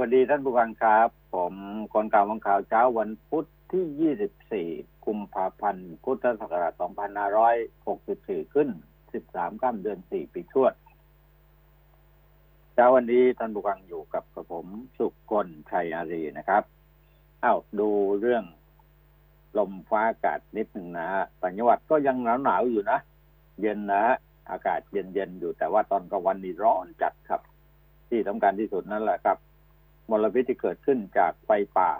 วัสดีท่านผู้ฟังครับ ผมคนข่าววังข่าวเช้าวันพุธที่ 24 กุมภาพันธ์ พุทธศักราช 2564 ขึ้น 13ก้ามเดือน 4 ปีชวด เช้าวันนี้ท่านผู้ฟังอยู่กับกระผมสุกกลชัยอารีนะครับเอ้าดูเรื่องลมฟ้าอากาศนิดหนึ่งนะฮะต่างจังหวัดก็ยังหนาวหนาวๆอยู่นะ เย็นนะฮะอากาศเย็นๆอยู่แต่ว่าตอนกลางวันนี่ร้อนจัดครับ ที่สำคัญที่สุดนั่นแหละครับ มลพิษที่เกิดขึ้นจากไฟป่า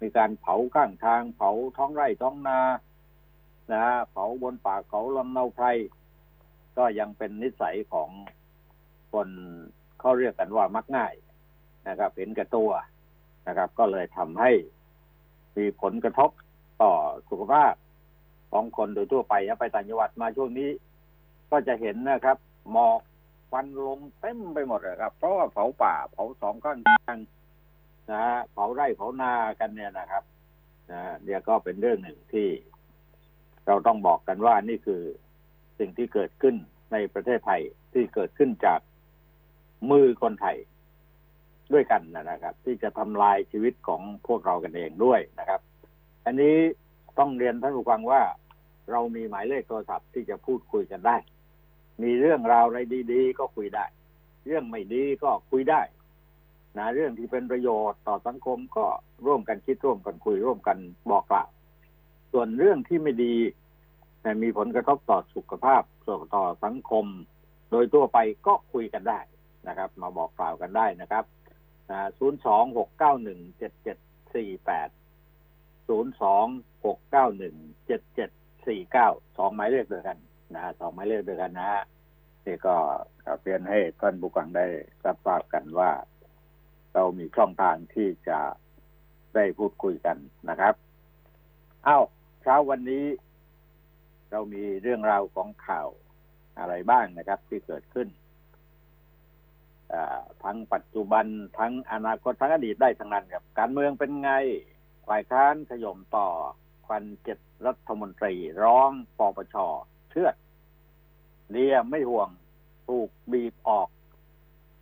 มีการเผาข้างทาง เผาท้องไร่ท้องนานะฮะเผาบนป่าเขาลำเนาไพรก็ยังเป็นนิสัยของคนเขาเรียกกันว่ามักง่ายนะครับ เห็นแก่ตัวนะครับ ก็เลยทำให้มีผลกระทบต่อสุขภาพของคนโดยทั่วไปนะไปต่างจังหวัดมาช่วงนี้ ก็จะเห็นนะครับ หมอกควันลงเต็มไปหมดเลยครับ เพราะว่าเผาป่าเผาสองข้างทาง นะฮะเผาไร่เผานากันเนี่ยนะครับนะเดี๋ยวก็เป็นเรื่องหนึ่งที่ เราต้องบอกกันว่านี่คือสิ่งที่เกิดขึ้นในประเทศไทยที่เกิดขึ้นจากมือคนไทยด้วยกันนะครับ ที่จะทำลายชีวิตของพวกเรากันเองด้วยนะครับ อันนี้ต้องเรียนท่านผู้ฟังว่า เรามีหมายเลขโทรศัพท์ที่จะพูดคุยกันได้ มีเรื่องราวอะไรดี ๆ ก็คุยได้ เรื่องไม่ดีก็คุยได้ นะเรื่องที่เป็นประโยชน์ต่อสังคมก็ร่วมกันคิดร่วมกันคุยร่วมกันบอกกล่าวส่วนเรื่องที่ไม่ดีนะมีผลกระทบต่อสุขภาพต่อสังคม โดยทั่วไปก็คุยกันได้นะครับ มาบอกกล่าวกันได้นะครับศูนย์สองหกเก้าหนึ่งเจ็ดเจ็ดสี่แปดศูนย์สองหกเก้าหนึ่งเจ็ดเจ็ดสี่เก้าสองหมายเลขเดียวกันนะสองหมายเลขเดียวกันนะฮะนี่ก็เรียนให้ท่านผู้ฟังได้รับทราบกันว่า เรามีช่องทางที่จะได้พูดคุยกันนะครับอ้าวเช้าวันนี้ เรามีเรื่องราวของข่าวอะไรบ้างนะครับ ที่เกิดขึ้นทั้งปัจจุบันทั้งอนาคตทั้งอดีตได้ทั้งนั้นครับ การเมืองเป็นไงฝ่ายค้านขย่มต่อควันเจ็ดรัฐมนตรี ร้องปปชเชื่อเรียไม่ห่วงถูกบีบออก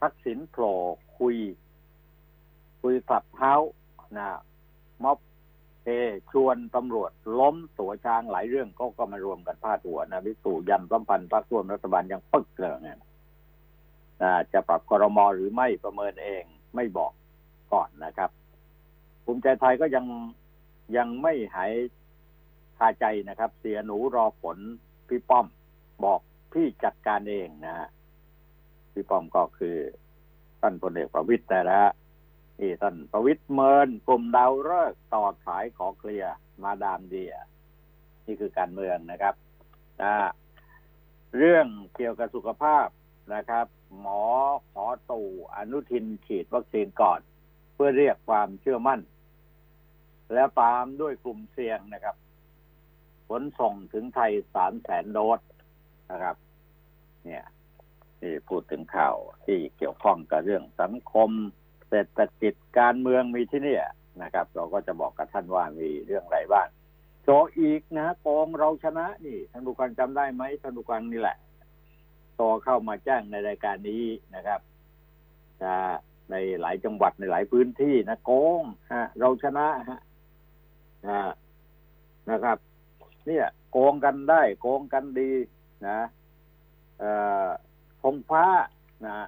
ทักษิณโผล่คุย คุยฝับเท้านะม็อบเอชวนตำรวจล้มตัวช้างหลายเรื่องก็ก็มารวมกันพาดหัวนะวิสูยันสัมพันธ์พรรคร่วมรัฐบาลยังปึ๊กเลยเนี่ยจะปรับกรมอหรือไม่ประเมินเองไม่บอกก่อนนะครับภูมิใจไทยก็ยังยังไม่หายคาใจนะครับ เสียหนูรอผลพี่ป้อมบอกพี่จัดการเองนะฮะพี่ป้อมก็คือท่านพลเอกประวิตยแต่ละ ที่ท่านประวิตยเมินกลุ่มดาวฤกษ์ต่อสายขอเคลียร์มาดามเดีย นี่คือการเมืองนะครับนะเรื่องเกี่ยวกับสุขภาพนะครับ หมอขอตู่อนุทินฉีดวัคซีนก่อน เพื่อเรียกความเชื่อมั่น แล้วตามด้วยกลุ่มเสี่ยงนะครับขนส่งถึงไทยสามแสนโดสนะครับ เนี่ยที่พูดถึงข่าวที่เกี่ยวข้องกับเรื่องสังคม เศรษฐกิจการเมืองมีที่นี่นะครับ เราก็จะบอกกับท่านว่ามีเรื่องอะไรบ้างโจอีกนะโกงเราชนะนี่ท่านผู้การจำได้ไหมท่านผู้การนี่แหละโตเข้ามาแจ้งในรายการนี้นะครับจะในหลายจังหวัดในหลายพื้นที่นะโกงฮะ เราชนะฮะนะครับ เนี่ยโกงกันได้ โกงกันดีนะเอ่อธงฟ้านะ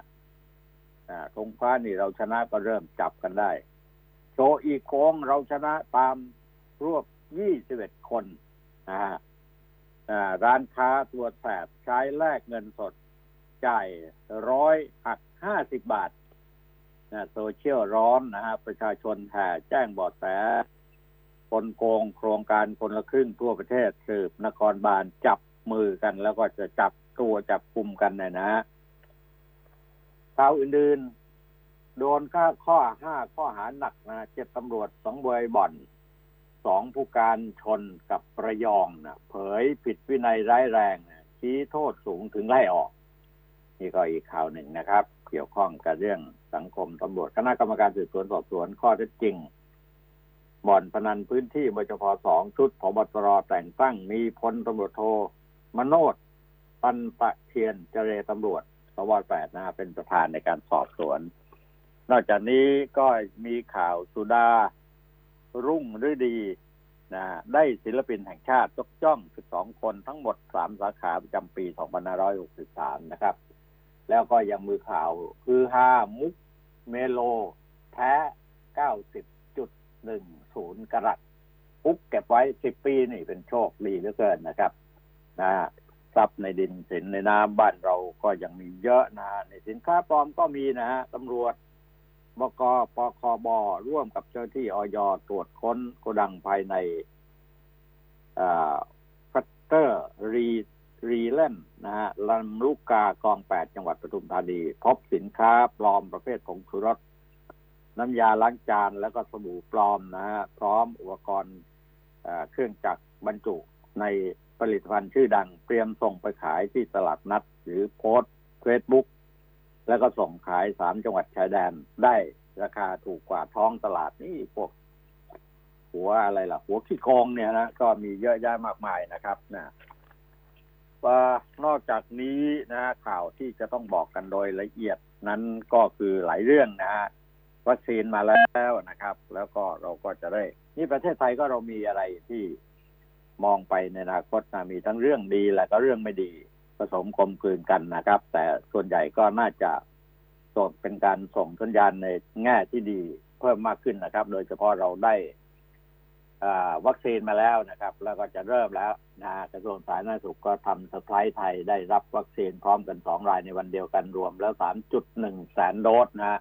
ธงฟ้านี่เราชนะก็เริ่มจับกันได้ โชอีโกงเราชนะตามรวบยี่สิบเอ็ดคนนะฮะร้านค้าตัวแสบใช้แลกเงินสด จ่ายร้อยหักห้าสิบบาทนะโซเชียลร้อนนะฮะประชาชนแห่แจ้งบอดแสคนโกงโครงการคนละครึ่งทั่วประเทศสืบนครบาลจับมือกัน แล้วก็จะจับตัวจับกลุ่มกันนะนะ ข่าวอื่นๆ โดนค่าข้อห้าข้อหาหนักนะเจ็ดตำรวจสองบวยบ่อนสองผู้การชนกับประยองนะเผยผิดวินัยร้ายแรงนะชี้โทษสูงถึงไล่ออก นี่ก็อีกข่าวหนึ่งนะครับ เกี่ยวข้องกับเรื่องสังคมตำรวจคณะกรรมการสืบสวนสอบสวนข้อเท็จจริง บ่อนพนันพื้นที่บจพสองชุดพบตรแต่งตั้งมีพลตำรวจโทมโนดปันตะเทียนเจเรตำรวจ สวแปดนะเป็นประธานในการสอบสวน นอกจากนี้ก็มีข่าวสุดารุ่งฤดีนะได้ศิลปินแห่งชาติยกจ้อง 12 คนทั้งหมด 3 สาขาประจำปี 2563 นะครับ แล้วก็ยังมือข่าวคือฮามุกเมโล แท้ 90.10 กรัตปุ๊กเก็บไว้ 10 ปีนี่เป็นโชคดีเหลือเกินนะครับนะ ทรัพย์ในดินสินในน้ำบ้านเราก็ยังมีเยอะนะในสินค้าปลอมก็มีนะฮะตำรวจบกปคบร่วมกับเจ้าหน้าที่อย.ตรวจค้นโกดังภายใน Factory Land นะฮะลำลูกกากองแปดจังหวัดปทุมธานี พบสินค้าปลอมประเภทผงชูรสน้ำยาล้างจานแล้วก็สบู่ปลอมนะฮะพร้อมอุปกรณ์เครื่องจักรบรรจุใน ผลิตภัณฑ์ชื่อดัง เตรียมส่งไปขายที่ตลาดนัด หรือโพสเฟซบุ๊กแล้วก็ส่งขายสามจังหวัดชายแดนได้ราคาถูกกว่าท้องตลาดนี่พวก หัวอะไรล่ะ หัวขี้โกงเนี่ยนะก็มีเยอะแยะมากมายนะครับนะว่านอกจากนี้นะข่าวที่จะต้องบอกกันโดยละเอียดนั้นก็คือหลายเรื่องนะฮะวัคซีนมาแล้วนะครับ แล้วก็เราก็จะได้ นี่ประเทศไทยก็เรามีอะไรที่ มองไปในอนาคตนะมีทั้งเรื่องดีและก็เรื่องไม่ดีผสมกลมกลืนกันนะครับ แต่ส่วนใหญ่ก็น่าจะส่งเป็นการส่งสัญญาณในแง่ที่ดีเพิ่มมากขึ้นนะครับ โดยเฉพาะเราได้วัคซีนมาแล้วนะครับ แล้วก็จะเริ่มแล้วนะกระทรวงสาธารณสุขก็ทำสปายไทยได้รับวัคซีนพร้อมกันสองรายในวันเดียวกันรวมแล้วสามจุดหนึ่งแสนโดสนะ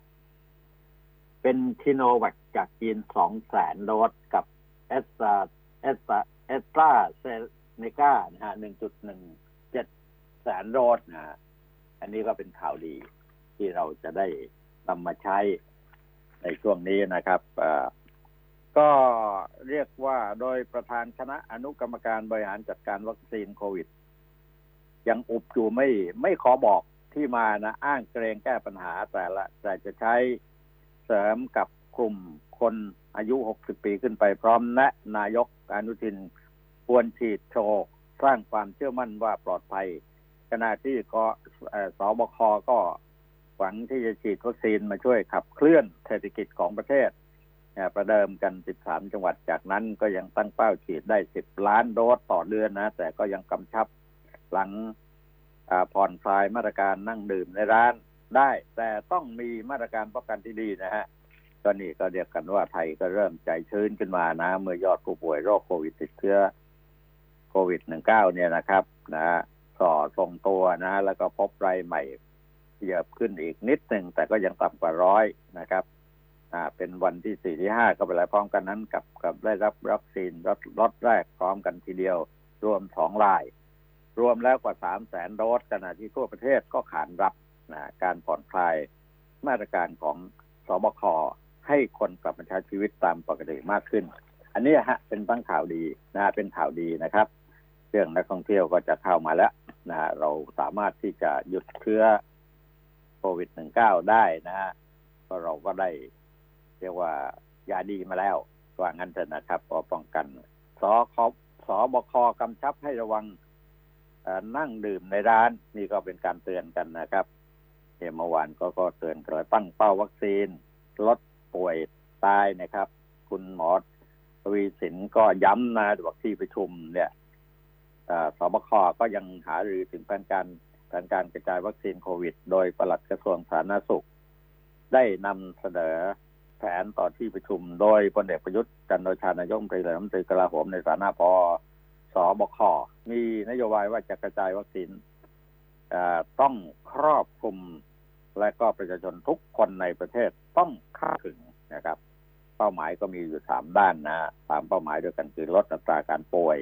เป็นซิโนแวคจากจีนสองแสนโดสกับแอสตร้าแอส แอสตร้าเซเนก้านะฮะหนึ่งจุดหนึ่งเจ็ดแสนโดสนะฮะอันนี้ก็เป็นข่าวดีที่เราจะได้นำมาใช้ในช่วงนี้นะครับก็เรียกว่าโดยประธานคณะอนุกรรมการบริหารจัดการวัคซีนโควิด ยังอุบอยู่ไม่ไม่ขอบอกที่มานะอ้างเกรงแก้ปัญหาแต่ละ แต่จะใช้เสริมกับกลุ่มคนอายุ 60 ปีขึ้นไปพร้อมแนะนายกอนุทิน ควรฉีดโชว์สร้างความเชื่อมั่นว่าปลอดภัย ขณะที่กสบคก็หวังที่จะฉีดวัคซีนมาช่วยขับเคลื่อนเศรษฐกิจของประเทศ ประเดิมกัน 13 จังหวัด จากนั้นก็ยังตั้งเป้าฉีดได้ 10 ล้านโดสต่อเดือนนะ แต่ก็ยังกำชับหลังผ่อนคลายมาตรการนั่งดื่มในร้านได้ แต่ต้องมีมาตรการป้องกันที่ดีนะฮะก็นี่ก็เรียกกันว่าไทยก็เริ่มใจชื้นขึ้นมานะ เมื่อยอดผู้ป่วยโรคโควิดติดเชื้อ โควิด 19 เนี่ยนะครับนะส่อทรงตัวนะ แล้วก็พบรายใหม่เหยียบขึ้นอีกนิดหนึ่งแต่ก็ยังต่ำกว่าร้อยนะครับอ่าเป็นวันที่สี่ที่ห้าก็ไปแล้วพร้อมกันนั้นกับกับได้รับวัคซีนรถรถแรกพร้อมกันทีเดียว รวมสองราย รวมแล้วกว่าสามแสนโดสขณะที่ทั่วประเทศก็ขานรับนะการผ่อนคลายมาตรการของสบคให้คนกลับมาใช้ชีวิตตามปกติมากขึ้น อันนี้ฮะเป็นตั้งข่าวดีนะเป็นข่าวดีนะครับ เรื่องนักท่องเที่ยวก็จะเข้ามาแล้วนะฮะเราสามารถที่จะหยุดเชื้อโควิด -19 ได้นะฮะก็เราก็ได้เรียกว่ายาดีมาแล้วว่างั้นเถอะนะครับก็ป้องกันสอคสอบคกำชับให้ระวังนั่งดื่มในร้าน นี่ก็เป็นการเตือนกันนะครับเมื่อวานก็ก็เตือนกันตั้งเป้าวัคซีน ลดป่วยตายนะครับ คุณหมอวีสินก็ย้ำนะบอกที่ประชุมเนี่ย สบคก็ยังหารือถึงแผนการแผนการกระจายวัคซีนโควิด โดยปลัดกระทรวงสาธารณสุข ได้นำเสนอแผนต่อที่ประชุม โดยพลเอกประยุทธ์จันโอชานายกรัฐมนตรีรัฐมนตรีกลาโหมในฐานะพอสอบคมีนโยบายว่าจะกระจายวัคซีนต้องครอบคลุมและก็ประชาชนทุกคนในประเทศต้องเข้าถึงนะครับ เป้าหมายก็มีอยู่สามด้านนะสามเป้าหมายด้วยกันคือลดอัตราการป่วย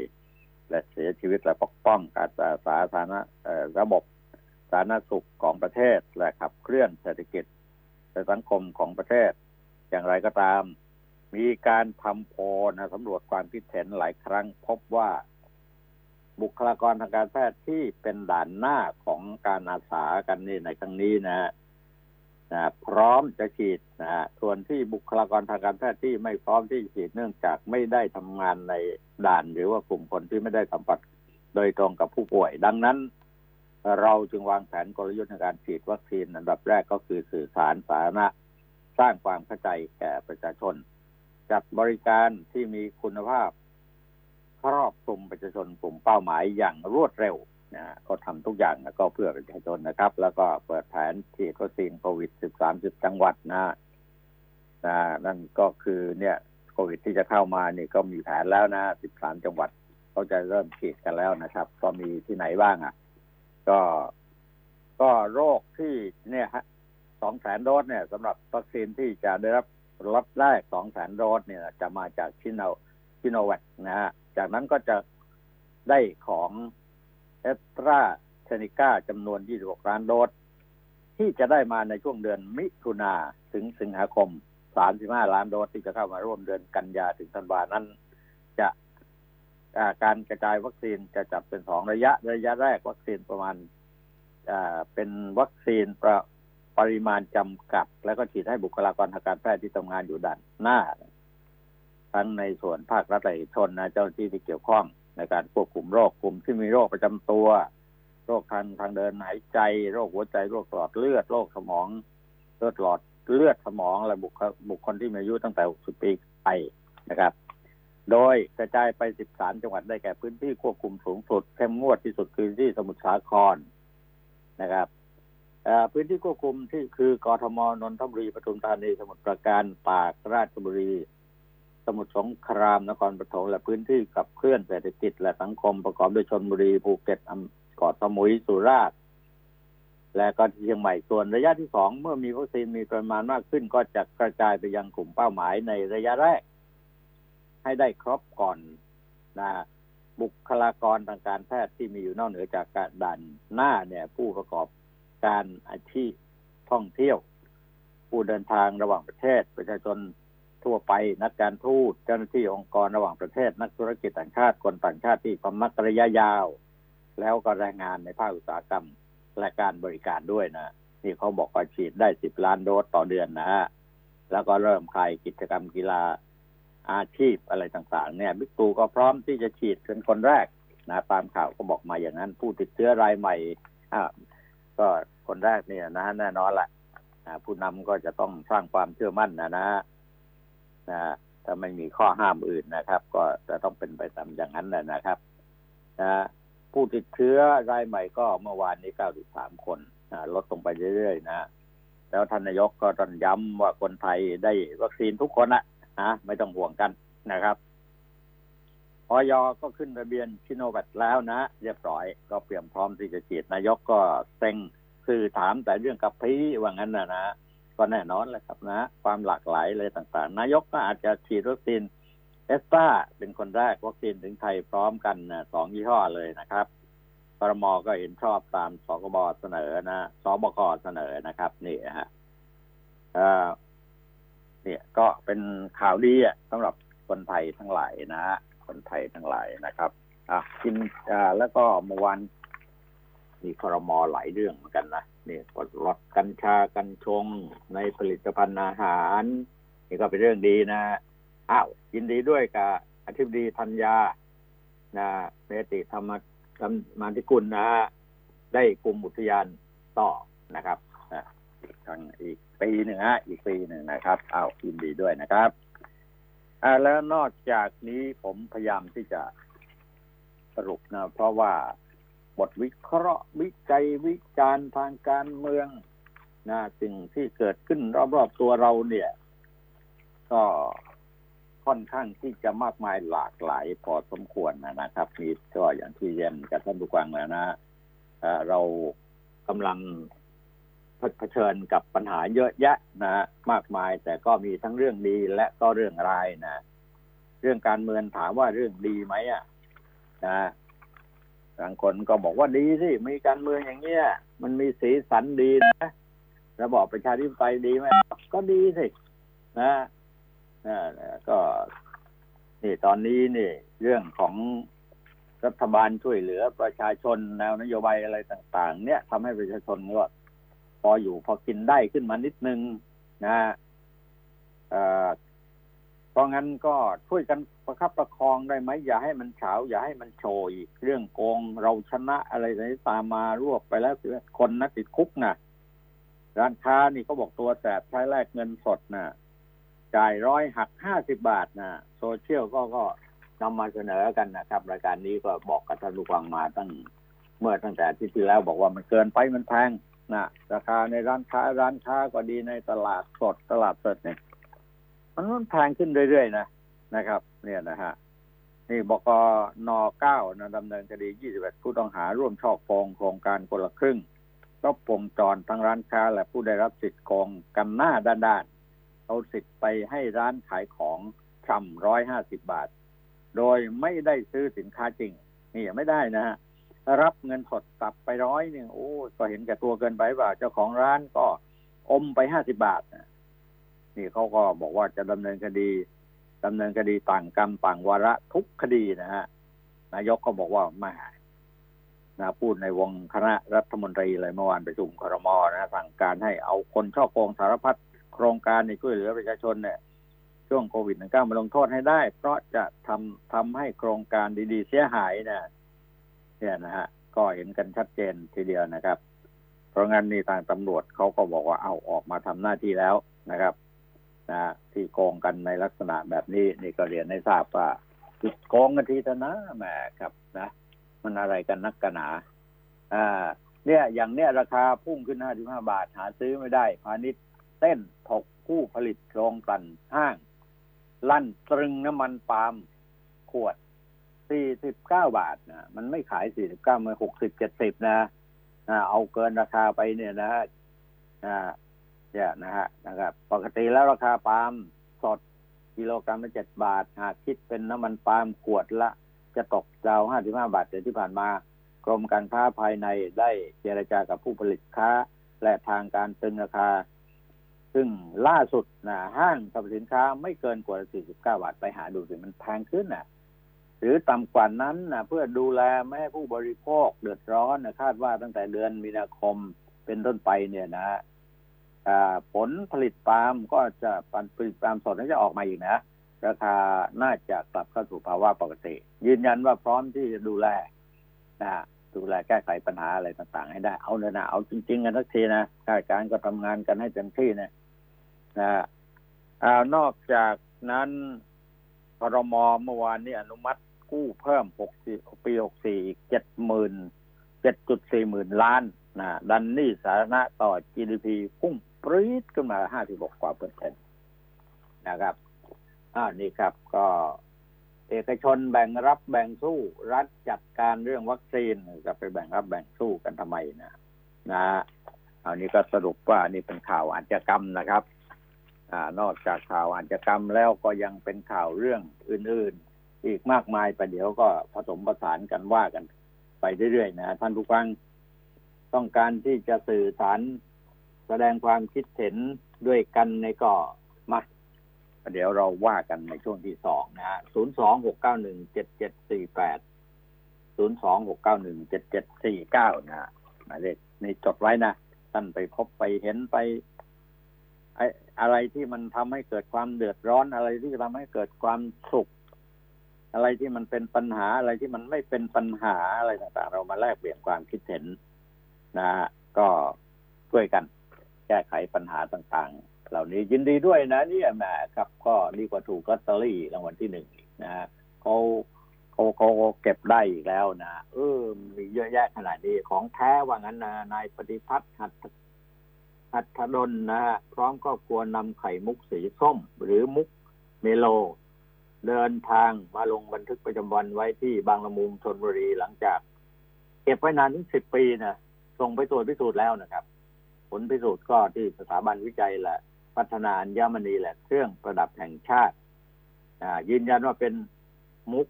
และเสียชีวิตและปกป้องการสาธารณระบบสาธารณสุขของประเทศและขับเคลื่อนเศรษฐกิจและสังคมของประเทศ อย่างไรก็ตาม มีการทำโพนะสำรวจความคิดเห็นหลายครั้งพบว่า บุคลากรทางการแพทย์ที่เป็นด่านหน้าของการอาสากันนี่ในครั้งนี้นะฮะ นะพร้อมจะฉีดนะฮะส่วนที่บุคลากรทางการแพทย์ที่ไม่พร้อมที่ฉีดเนื่องจากไม่ได้ทำงานในด่าน หรือว่ากลุ่มคนที่ไม่ได้สัมผัสโดยตรงกับผู้ป่วย ดังนั้น เราจึงวางแผนกลยุทธ์ในการฉีดวัคซีนอันดับแรกก็คือสื่อสารสาธารณะ สร้างความเข้าใจแก่ประชาชน จัดบริการที่มีคุณภาพ ครอบคลุมประชาชนกลุ่มเป้าหมายอย่างรวดเร็ว นะก็ทำทุกอย่างนะก็เพื่อประชาชนนะครับ แล้วก็เปิดแผนฉีดวัคซีนโควิด 13จุดจังหวัดนะนะนั่นก็คือเนี่ยโควิดที่จะเข้ามานี่ก็มีแผนแล้วนะ 13 จังหวัดเขาจะเริ่มฉีดกันแล้วนะครับ ก็มีที่ไหนบ้างอะ ก็ก็โรคที่เนี่ยฮะสองแสนโดสเนี่ยสำหรับวัคซีนที่จะได้รับล็อตแรกสองแสนโดสเนี่ย จะมาจากซิโนซิโนแวคนะฮะจากนั้นก็จะได้ของ แอสตร้าเซเนก้าจำนวน 26 ล้านโดส ที่จะได้มาในช่วงเดือนมิถุนาถึงสิงหาคม 35 ล้านโดสที่จะเข้ามาร่วมเดือนกันยาถึงธันวานั้น จะการกระจายวัคซีนจะจัดเป็นสองระยะ ระยะแรกวัคซีนประมาณเป็นวัคซีนประปริมาณจำกัด แล้วก็ฉีดให้บุคลากรทางการแพทย์ที่ทำงานอยู่ด้านหน้า ทั้งในส่วนภาครัฐเอกชนนะเจ้าหน้าที่ที่เกี่ยวข้อง ในการควบคุมโรคกลุ่มที่มีโรคประจำตัว โรคทางทางเดินหายใจ โรคหัวใจโรคหลอดเลือดโรคสมองเลือดหลอดเลือดสมองและบุคบุคคลที่มีอายุตั้งแต่ 60 ปีไปนะครับ โดยกระจายไป 13 จังหวัดได้แก่พื้นที่ควบคุมสูงสุดเข้มงวดที่สุดคือที่สมุทรสาครนะครับพื้นที่ควบคุมที่คือกรทมนนทบุรีปทุมธานีสมุทรปราการปากราชบุรี สมุทรสงครามนครปฐมและพื้นที่กับเคลื่อนเศรษฐกิจและสังคมประกอบด้วยชนบุรีภูเก็ตเกาะสมุยสุราษฎร์และก็เชียงใหม่ส่วนระยะที่สองเมื่อมีวัคซีนมีปริมาณมากขึ้น ก็จะกระจายไปยังกลุ่มเป้าหมายในระยะแรก ให้ได้ครบก่อนนะบุคลากรทางการแพทย์ที่มีอยู่นอกเหนือจากการดันหน้าเนี่ย ผู้ประกอบการอาชีพท่องเที่ยว ผู้เดินทางระหว่างประเทศประชาชน ทั่วไป นักการทูตเจ้าหน้าที่องค์กรระหว่างประเทศ นักธุรกิจต่างชาติคนต่างชาติที่ความมักระยะยาว แล้วก็แรงงานในภาคอุตสาหกรรมและการบริการด้วยนะนี่เขาบอกว่าฉีดได้สิบล้านโดสต่อเดือนนะฮะแล้วก็เริ่มคลายกิจกรรมกีฬาอาชีพอะไรต่างๆ เนี่ยบิ๊กตูก็พร้อมที่จะฉีดเป็นคนแรกนะตามข่าวก็บอกมาอย่างนั้น ผู้ติดเชื้อรายใหม่อ่าก็คนแรกเนี่ยนะแน่นอนแหละผู้นำก็จะต้องสร้างความเชื่อมั่นนะนะ นะถ้าไม่มีข้อห้ามอื่นนะครับ ก็จะต้องเป็นไปตามอย่างนั้นแหละนะครับนะผู้ติดเชื้อรายใหม่ก็เมื่อวานนี้ 93 คนลดลงไปเรื่อยๆนะแล้วท่านนายกก็ต้องย้ำว่าคนไทยได้วัคซีนทุกคนนะนะไม่ต้องห่วงกันนะครับออยก็ขึ้นทะเบียนชิโนแวคแล้วนะ เรียบร้อยก็เตรียมพร้อมที่จะฉีดนายกก็เซ็งคือถามแต่เรื่องกับพีว่างั้นนะนะ ก็แน่นอนแหละครับนะ ความหลากหลายเลยต่างๆ นายกก็อาจจะฉีดวัคซีนเอสตาเป็นคนแรกวัคซีนถึงไทยพร้อมกันสองยี่ห้อเลยนะครับปรมก็เห็นชอบตามสกบเสนอนะสบคเสนอนะครับ นี่ฮะเนี่ยก็เป็นข่าวดีอะสำหรับคนไทยทั้งหลายนะฮะคนไทยทั้งหลายนะครับอะกินอ่าแล้วก็เมื่อวาน มีครมอหลายเรื่องเหมือนกันนะนี่กดลดกัญชากัญชงในผลิตภัณฑ์อาหาร นี่ก็เป็นเรื่องดีนะอ้าวยินดีด้วยกับอธิบดีธัญญานะเมติธรรมธรรมาธิกุลนะได้กลุ่มอุทยานต่อนะครับนะทางอีกปีหนึ่งฮะอีกปีหนึ่งนะครับอ้าวยินดีด้วยนะครับอ่าแล้วนอกจากนี้ผมพยายามที่จะสรุปนะเพราะว่า บทวิเคราะห์วิจัยวิจารณ์ทางการเมืองนะสิ่งที่เกิดขึ้นรอบๆตัวเราเนี่ย ก็ค่อนข้างที่จะมากมายหลากหลายพอสมควรนะครับมีก็อย่างที่เรียนกับท่านผู้ฟังแล้วนะเรากำลังเผชิญกับปัญหาเยอะแยะนะมากมายแต่ก็มีทั้งเรื่องดีและก็เรื่องร้ายนะ เรื่องการเมืองถามว่าเรื่องดีไหมอะนะ บางคนก็บอกว่าดีสิมีการเมืองอย่างเงี้ย มันมีสีสันดีนะระบอบประชาธิปไตยดีไหมก็ดีสินะนะก็นี่ตอนนี้นี่ เรื่องของรัฐบาลช่วยเหลือประชาชนแนวนโยบายอะไรต่าง ๆ เนี่ยทำให้ประชาชนก็พออยู่พอกินได้ขึ้นมานิดนึงนะเพ ราะงั้นก็ช่วยกันประคับประคองได้ไหมอย่าให้มันเฉาอย่าให้มันโชยเรื่องโกงเราชนะอะไรอะไรตามมารวบไปแล้วคนนะติดคุกนะร้านค้านี่เขาบอกตัวแสบใช้แลกเงินสดนะจ่ายร้อยหักห้าสิบบาทนะโซเชียลก็ก็นำมาเสนอกันนะครับ รายการนี้ก็บอกกับท่านผู้ฟังมาตั้งเมื่อตั้งแต่ที่ที่แล้วบอกว่ามันเกินไปมันแพงนะราคาในร้านค้าร้านค้าก็ดีในตลาดสดตลาดสดเนี่ย มันมันแพงขึ้นเรื่อยๆนะนะครับ เนี่ยนะฮะนี่บกนเก้านะดำเนินคดี 21 ผู้ต้องหาร่วมช่อโกงโครงการคนละครึ่งรบวงจรทั้งร้านค้า และผู้ได้รับสิทธิ์โกงกันหน้าด้านๆเอาสิทธิ์ไปให้ร้านขายของชำร้อยห้าสิบบาท โดยไม่ได้ซื้อสินค้าจริง นี่ไม่ได้นะฮะรับเงินสดตับไปร้อยหนึ่งโอ้ก็เห็นแก่ตัวเกินไปว่าเจ้าของร้านก็อมไปห้าสิบาท นี่เขาก็บอกว่าจะดำเนินคดีดำเนินคดีต่างกรรมต่างวาระทุกคดีนะฮะนายกก็บอกว่าไม่นะพูดในวงคณะรัฐมนตรีเลยเมื่อวานประชุมครมนะสั่งการให้เอาคนช่อโกงสารพัดโครงการในช่วยเหลือประชาชนเนี่ยช่วงโควิด -19 มาลงโทษให้ได้ เพราะจะทำทำให้โครงการดีๆ เสียหายนะเนี่ยนะฮะ ก็เห็นกันชัดเจนทีเดียวนะครับ เพราะงั้นนี่ทางตำรวจเขาก็บอกว่าเอาออกมาทำหน้าที่แล้วนะครับ นะที่โกงกันในลักษณะแบบนี้นี่ก็เรียนให้ทราบว่าจุดโกงกันทีเถอะนะแหมครับนะมันอะไรกันนักกันหนาอ่าเนี่ย อย่างเนี้ยราคาพุ่งขึ้น 55 บาท หาซื้อไม่ได้ พาณิชย์เต้นถกผู้ผลิตโรงกลั่นห้าง ลั่นตรึงน้ำมันปาล์มขวด 49 บาทนะมันไม่ขาย 49มัน60 70 นะอ่าเอาเกินราคาไปเนี่ยนะฮะอ่า เนี่ยนะฮะนะครับ ปกติแล้วราคาปาล์มสดกิโลกรัมละ7บาท หากคิดเป็นน้ำมันปาล์มขวดละจะตกดาว55บาทเดือนที่ผ่านมา กรมการค้าภายในได้เจรจากับผู้ผลิตค้า และทางการตึงราคา ซึ่งล่าสุดนะห้างสรรพสินค้าไม่เกินกว่า 49 บาทไปหาดูสิมันแพงขึ้นนะหรือต่ำกว่านั้นนะเพื่อดูแลไม่ให้ผู้บริโภคเดือดร้อนนะคาดว่าตั้งแต่เดือนมีนาคมเป็นต้นไปเนี่ยนะ ผลผลิตปาล์มก็จะผลิตปาล์มสดนั้นจะออกมาอีกนะ ราคาน่าจะกลับเข้าสู่ภาวะปกติ ยืนยันว่าพร้อมที่จะดูแลนะดูแลแก้ไขปัญหาอะไรต่าง ๆ ให้ได้เอาเลยนะเอาจริง ๆ กันทักทีนะข้าราชการก็ทำงานกันให้เต็มที่นะนะอานอกจากนั้นพรมเมื่อวานนี้อนุมัติกู้เพิ่ม6ปี64อีก70,000 7.4หมื่นล้านนะดันนี่สาธารณะต่อ GDP พุ่ง ปรี๊ดขึ้นมา56กกว่าเปอร์เซ็นต์นะครับอ่านี่ครับ ก็เอกชนแบ่งรับแบ่งสู้ รัฐจัดการเรื่องวัคซีนจะไปแบ่งรับแบ่งสู้กันทำไมนะนะเอานี้ก็สรุปว่านี่เป็นข่าวอาชญากรรมนะครับ อ่านอกจากข่าวอาชญากรรมแล้วก็ยังเป็นข่าวเรื่องอื่น ๆ อีกมากมายไปเดี๋ยวก็ผสมประสานกันว่ากัน ไปเรื่อยๆนะท่านผู้ฟังต้องการที่จะสื่อสาร แสดงความคิดเห็นด้วยกันในก็มาเดี๋ยวเราว่ากันในช่วงที่สองนะฮะศูนย์สองหกเก้าหนึ่งเจ็ดเจ็ดสี่แปดศูนย์สองหกเก้าหนึ่งเจ็ดเจ็ดสี่เก้านะหมายเลขนี่จดไว้นะท่านไปพบไปเห็นไปไออะไรที่มันทำให้เกิดความเดือดร้อนอะไรที่ทำให้เกิดความสุข อะไรที่มันเป็นปัญหาอะไรที่มันไม่เป็นปัญหาอะไรต่างๆ เรามาแลกเปลี่ยนความคิดเห็นนะก็ช่วยกัน แก้ไขปัญหาต่างๆ เหล่านี้ยินดีด้วยนะเนี่ยแหมครับก็ดีกว่าถูกลอตเตอรี่รางวัลที่หนึ่งนะเขาเขาเขาเก็บได้อีกแล้วนะเออมีเยอะแยะขนาดนี้ของแท้ว่างั้นนะนายปฏิพัฒน์หัตหัตถดลนะฮะพร้อมก็ควรนำไข่มุกสีส้ม หรือมุกเมโล เดินทางมาลงบันทึกประจำวันไว้ที่บางละมุงชนบุรีหลังจาก เก็บไว้นานถึงสิบปีนะส่งไปตรวจพิสูจน์แล้วนะครับ ผลพิสูจน์ก็ที่สถาบันวิจัยแหละ พัฒนาอัญมณีแหละ เครื่องประดับแห่งชาติยืนยันว่าเป็นมุก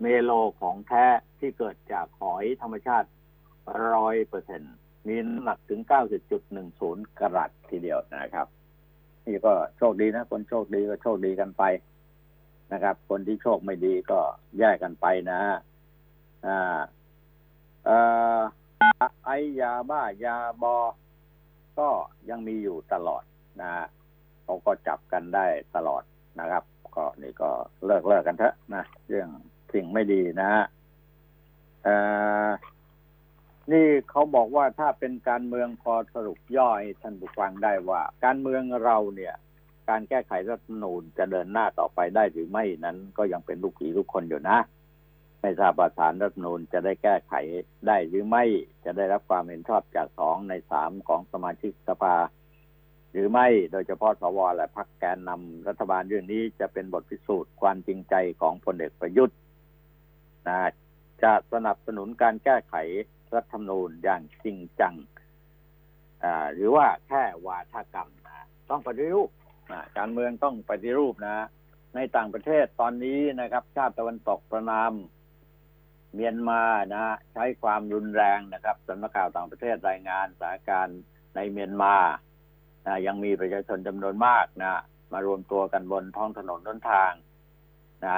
เมโลของแท้ที่เกิดจากหอยธรรมชาติร้อยเปอร์เซ็นมีน้ำหนักถึงเก้าสิบจุดหนึ่งศูนย์กรัตทีเดียวนะครับ นี่ก็โชคดีนะ คนโชคดีก็โชคดีกันไปนะครับ คนที่โชคไม่ดีก็แยกกันไปนะอ่าเอ่อไอยาบ้ายาบอ ก็ยังมีอยู่ตลอดนะเขาก็จับกันได้ตลอดนะครับ ก็นี่ก็เลิกเลิกกันเถอะนะเรื่องสิ่งไม่ดีนะเออนี่เขาบอกว่าถ้าเป็นการเมืองพอสรุปย่อยท่านผู้ฟังได้ว่า การเมืองเราเนี่ย การแก้ไขรัฐธรรมนูญจะเดินหน้าต่อไปได้หรือไม่นั้น ก็ยังเป็นลูกผีลูกคนอยู่นะ ไม่ทราบว่าสารรัฐมนูญจะได้แก้ไขได้หรือไม่จะได้รับความเห็นชอบจากสองในสามของสมาชิกสภา หรือไม่โดยเฉพาะสวและพรรคแกนนำรัฐบาลเรื่องนี้จะเป็นบทพิสูจน์ความจริงใจของพลเอกประยุทธ์นะจะสนับสนุนการแก้ไขรัฐธรรมนูญอย่างจริงจังหรือว่าแค่วาทกรรมนะต้องปฏิรูปนะการเมืองต้องปฏิรูปนะ ในต่างประเทศตอนนี้นะครับ ชาติตะวันตกประนาม เมียนมานะใช้ความรุนแรงนะครับสำนักข่าวต่างประเทศรายงานสถานการณ์ในเมียนมานะยังมีประชาชนจำนวนมากนะมารวมตัวกันบนท้องถนนต้นทางนะ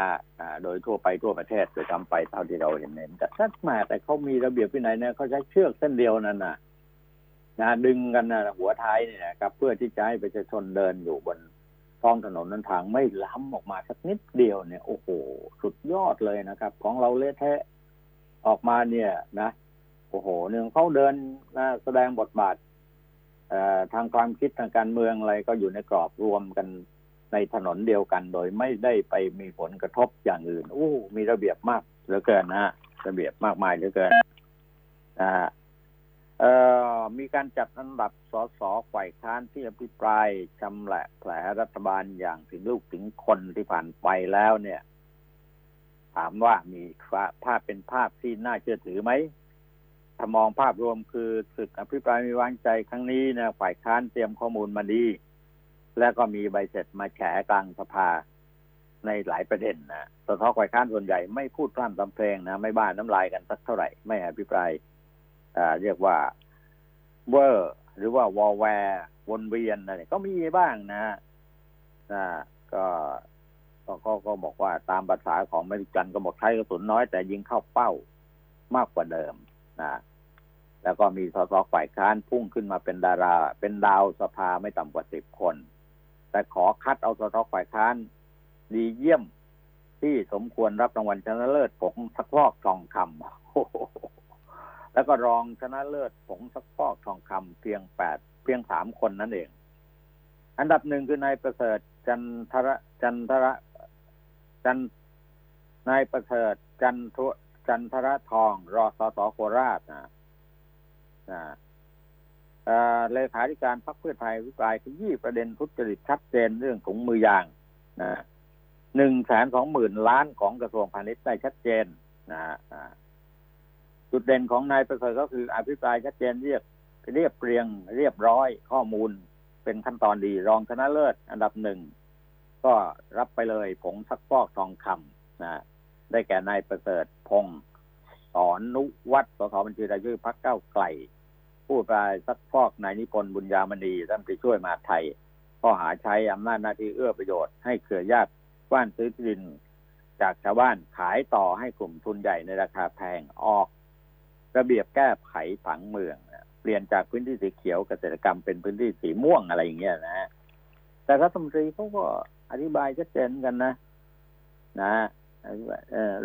โดยทั่วไปทั่วประเทศโดยทำไปเท่าที่เราเห็นเห็นแต่ถ้ามาแต่เขามีระเบียบที่ไหนเนี่ยเขาใช้เชือกเส้นเดียวนั่นนะนะดึงกันนะหัวท้ายเนี่ยนะครับ เพื่อที่จะให้ประชาชนเดินอยู่บนท้องถนนนั้นทางไม่ล้ำออกมาสักนิดเดียวเนี่ยโอ้โหสุดยอดเลยนะครับ ของเราเละเทะ ออกมาเนี่ยนะโอ้โหหนึ่งเขาเดินนะแสดงบทบาททางความคิดทางการเมืองอะไรก็อยู่ในกรอบรวมกันในถนนเดียวกัน โดยไม่ได้ไปมีผลกระทบอย่างอื่นโอ้มีระเบียบมากเหลือเกินนะระเบียบมากมายเหลือเกินอ่าเอ่อมีการจัดอันดับสสฝ่ายค้านที่อภิปรายชำแหละแผลรัฐบาลอย่างถึงลูกถึงคนที่ผ่านไปแล้วเนี่ย ถามว่ามีภาพเป็นภาพที่น่าเชื่อถือไหมถ้ามองภาพรวมคือศึกอภิปรายมีวางใจครั้งนี้นะฝ่ายค้านเตรียมข้อมูลมาดี แล้วก็มีใบเสร็จมาแฉกลางสภาในหลายประเด็นนะสะท้อฝ่ายค้านส่วนใหญ่ไม่พูดพร่ำทำเพลงนะไม่บ้านน้ำลายกันสักเท่าไหร่ ไม่อภิปรายเรียกว่าเวอร์ หรือว่าวอลแวร์วนเวียนอะไรก็มีบ้างนะนะก็ ก็ก็บอกว่าตามภาษาของเมริกันก็บอกใช้กระสุนน้อยแต่ยิงเข้าเป้ามากกว่าเดิมนะแล้วก็มีส.ส.ฝ่ายค้านพุ่งขึ้นมาเป็นดารา เป็นดาวสภาไม่ต่ำกว่าสิบคน แต่ขอคัดเอาส.ส.ฝ่ายค้านดีเยี่ยมที่สมควรรับรางวัลชนะเลิศผงสักฟอกทองคำแล้วก็รองชนะเลิศผงสักฟอกทองคำเพียงแปดเพียงสามคนนั่นเอง อันดับหนึ่งคือนายประเสริฐจันทระจันทระ จันนายประเสริฐจันทุจันทระทอง รอสสโคราชนะนะเลขาธิการพรรคเพื่อไทยวิปรายขยี้ประเด็นทุจริตชัดเจนเรื่องถุงมือยางนะหนึ่งแสนสองหมื่นล้านของกระทรวงพาณิชย์ได้ชัดเจนนะจุดเด่นของนายประเสริฐก็คืออภิปรายชัดเจนเรียกเรียบเรียงเรียบร้อยข้อมูลเป็นขั้นตอนดีรองชนะเลิศ อันดับหนึ่ง ก็รับไปเลยผงซักฟอกทองคำนะได้แก่นายประเสริฐพงศ์สอนนุวัฒน์สสบัญชีรายชื่อพักเก้าไกล ผู้รายซักฟอกนายนิพนธ์บุญญามณีท่านไปช่วยมาไทยข้อหาใช้อำนาจหน้าที่เอื้อประโยชน์ให้เครือญาติบ้านซื้อที่ดิน จากชาวบ้านขายต่อให้กลุ่มทุนใหญ่ในราคาแพงออก ระเบียบแก้ไขผังเมืองเปลี่ยนจากพื้นที่สีเขียวเกษตรกรรมเป็นพื้นที่สีม่วงอะไรอย่างเงี้ยนะแต่รัฐมนตรีเขาก็ อธิบายชัดเจนกันนะ นะ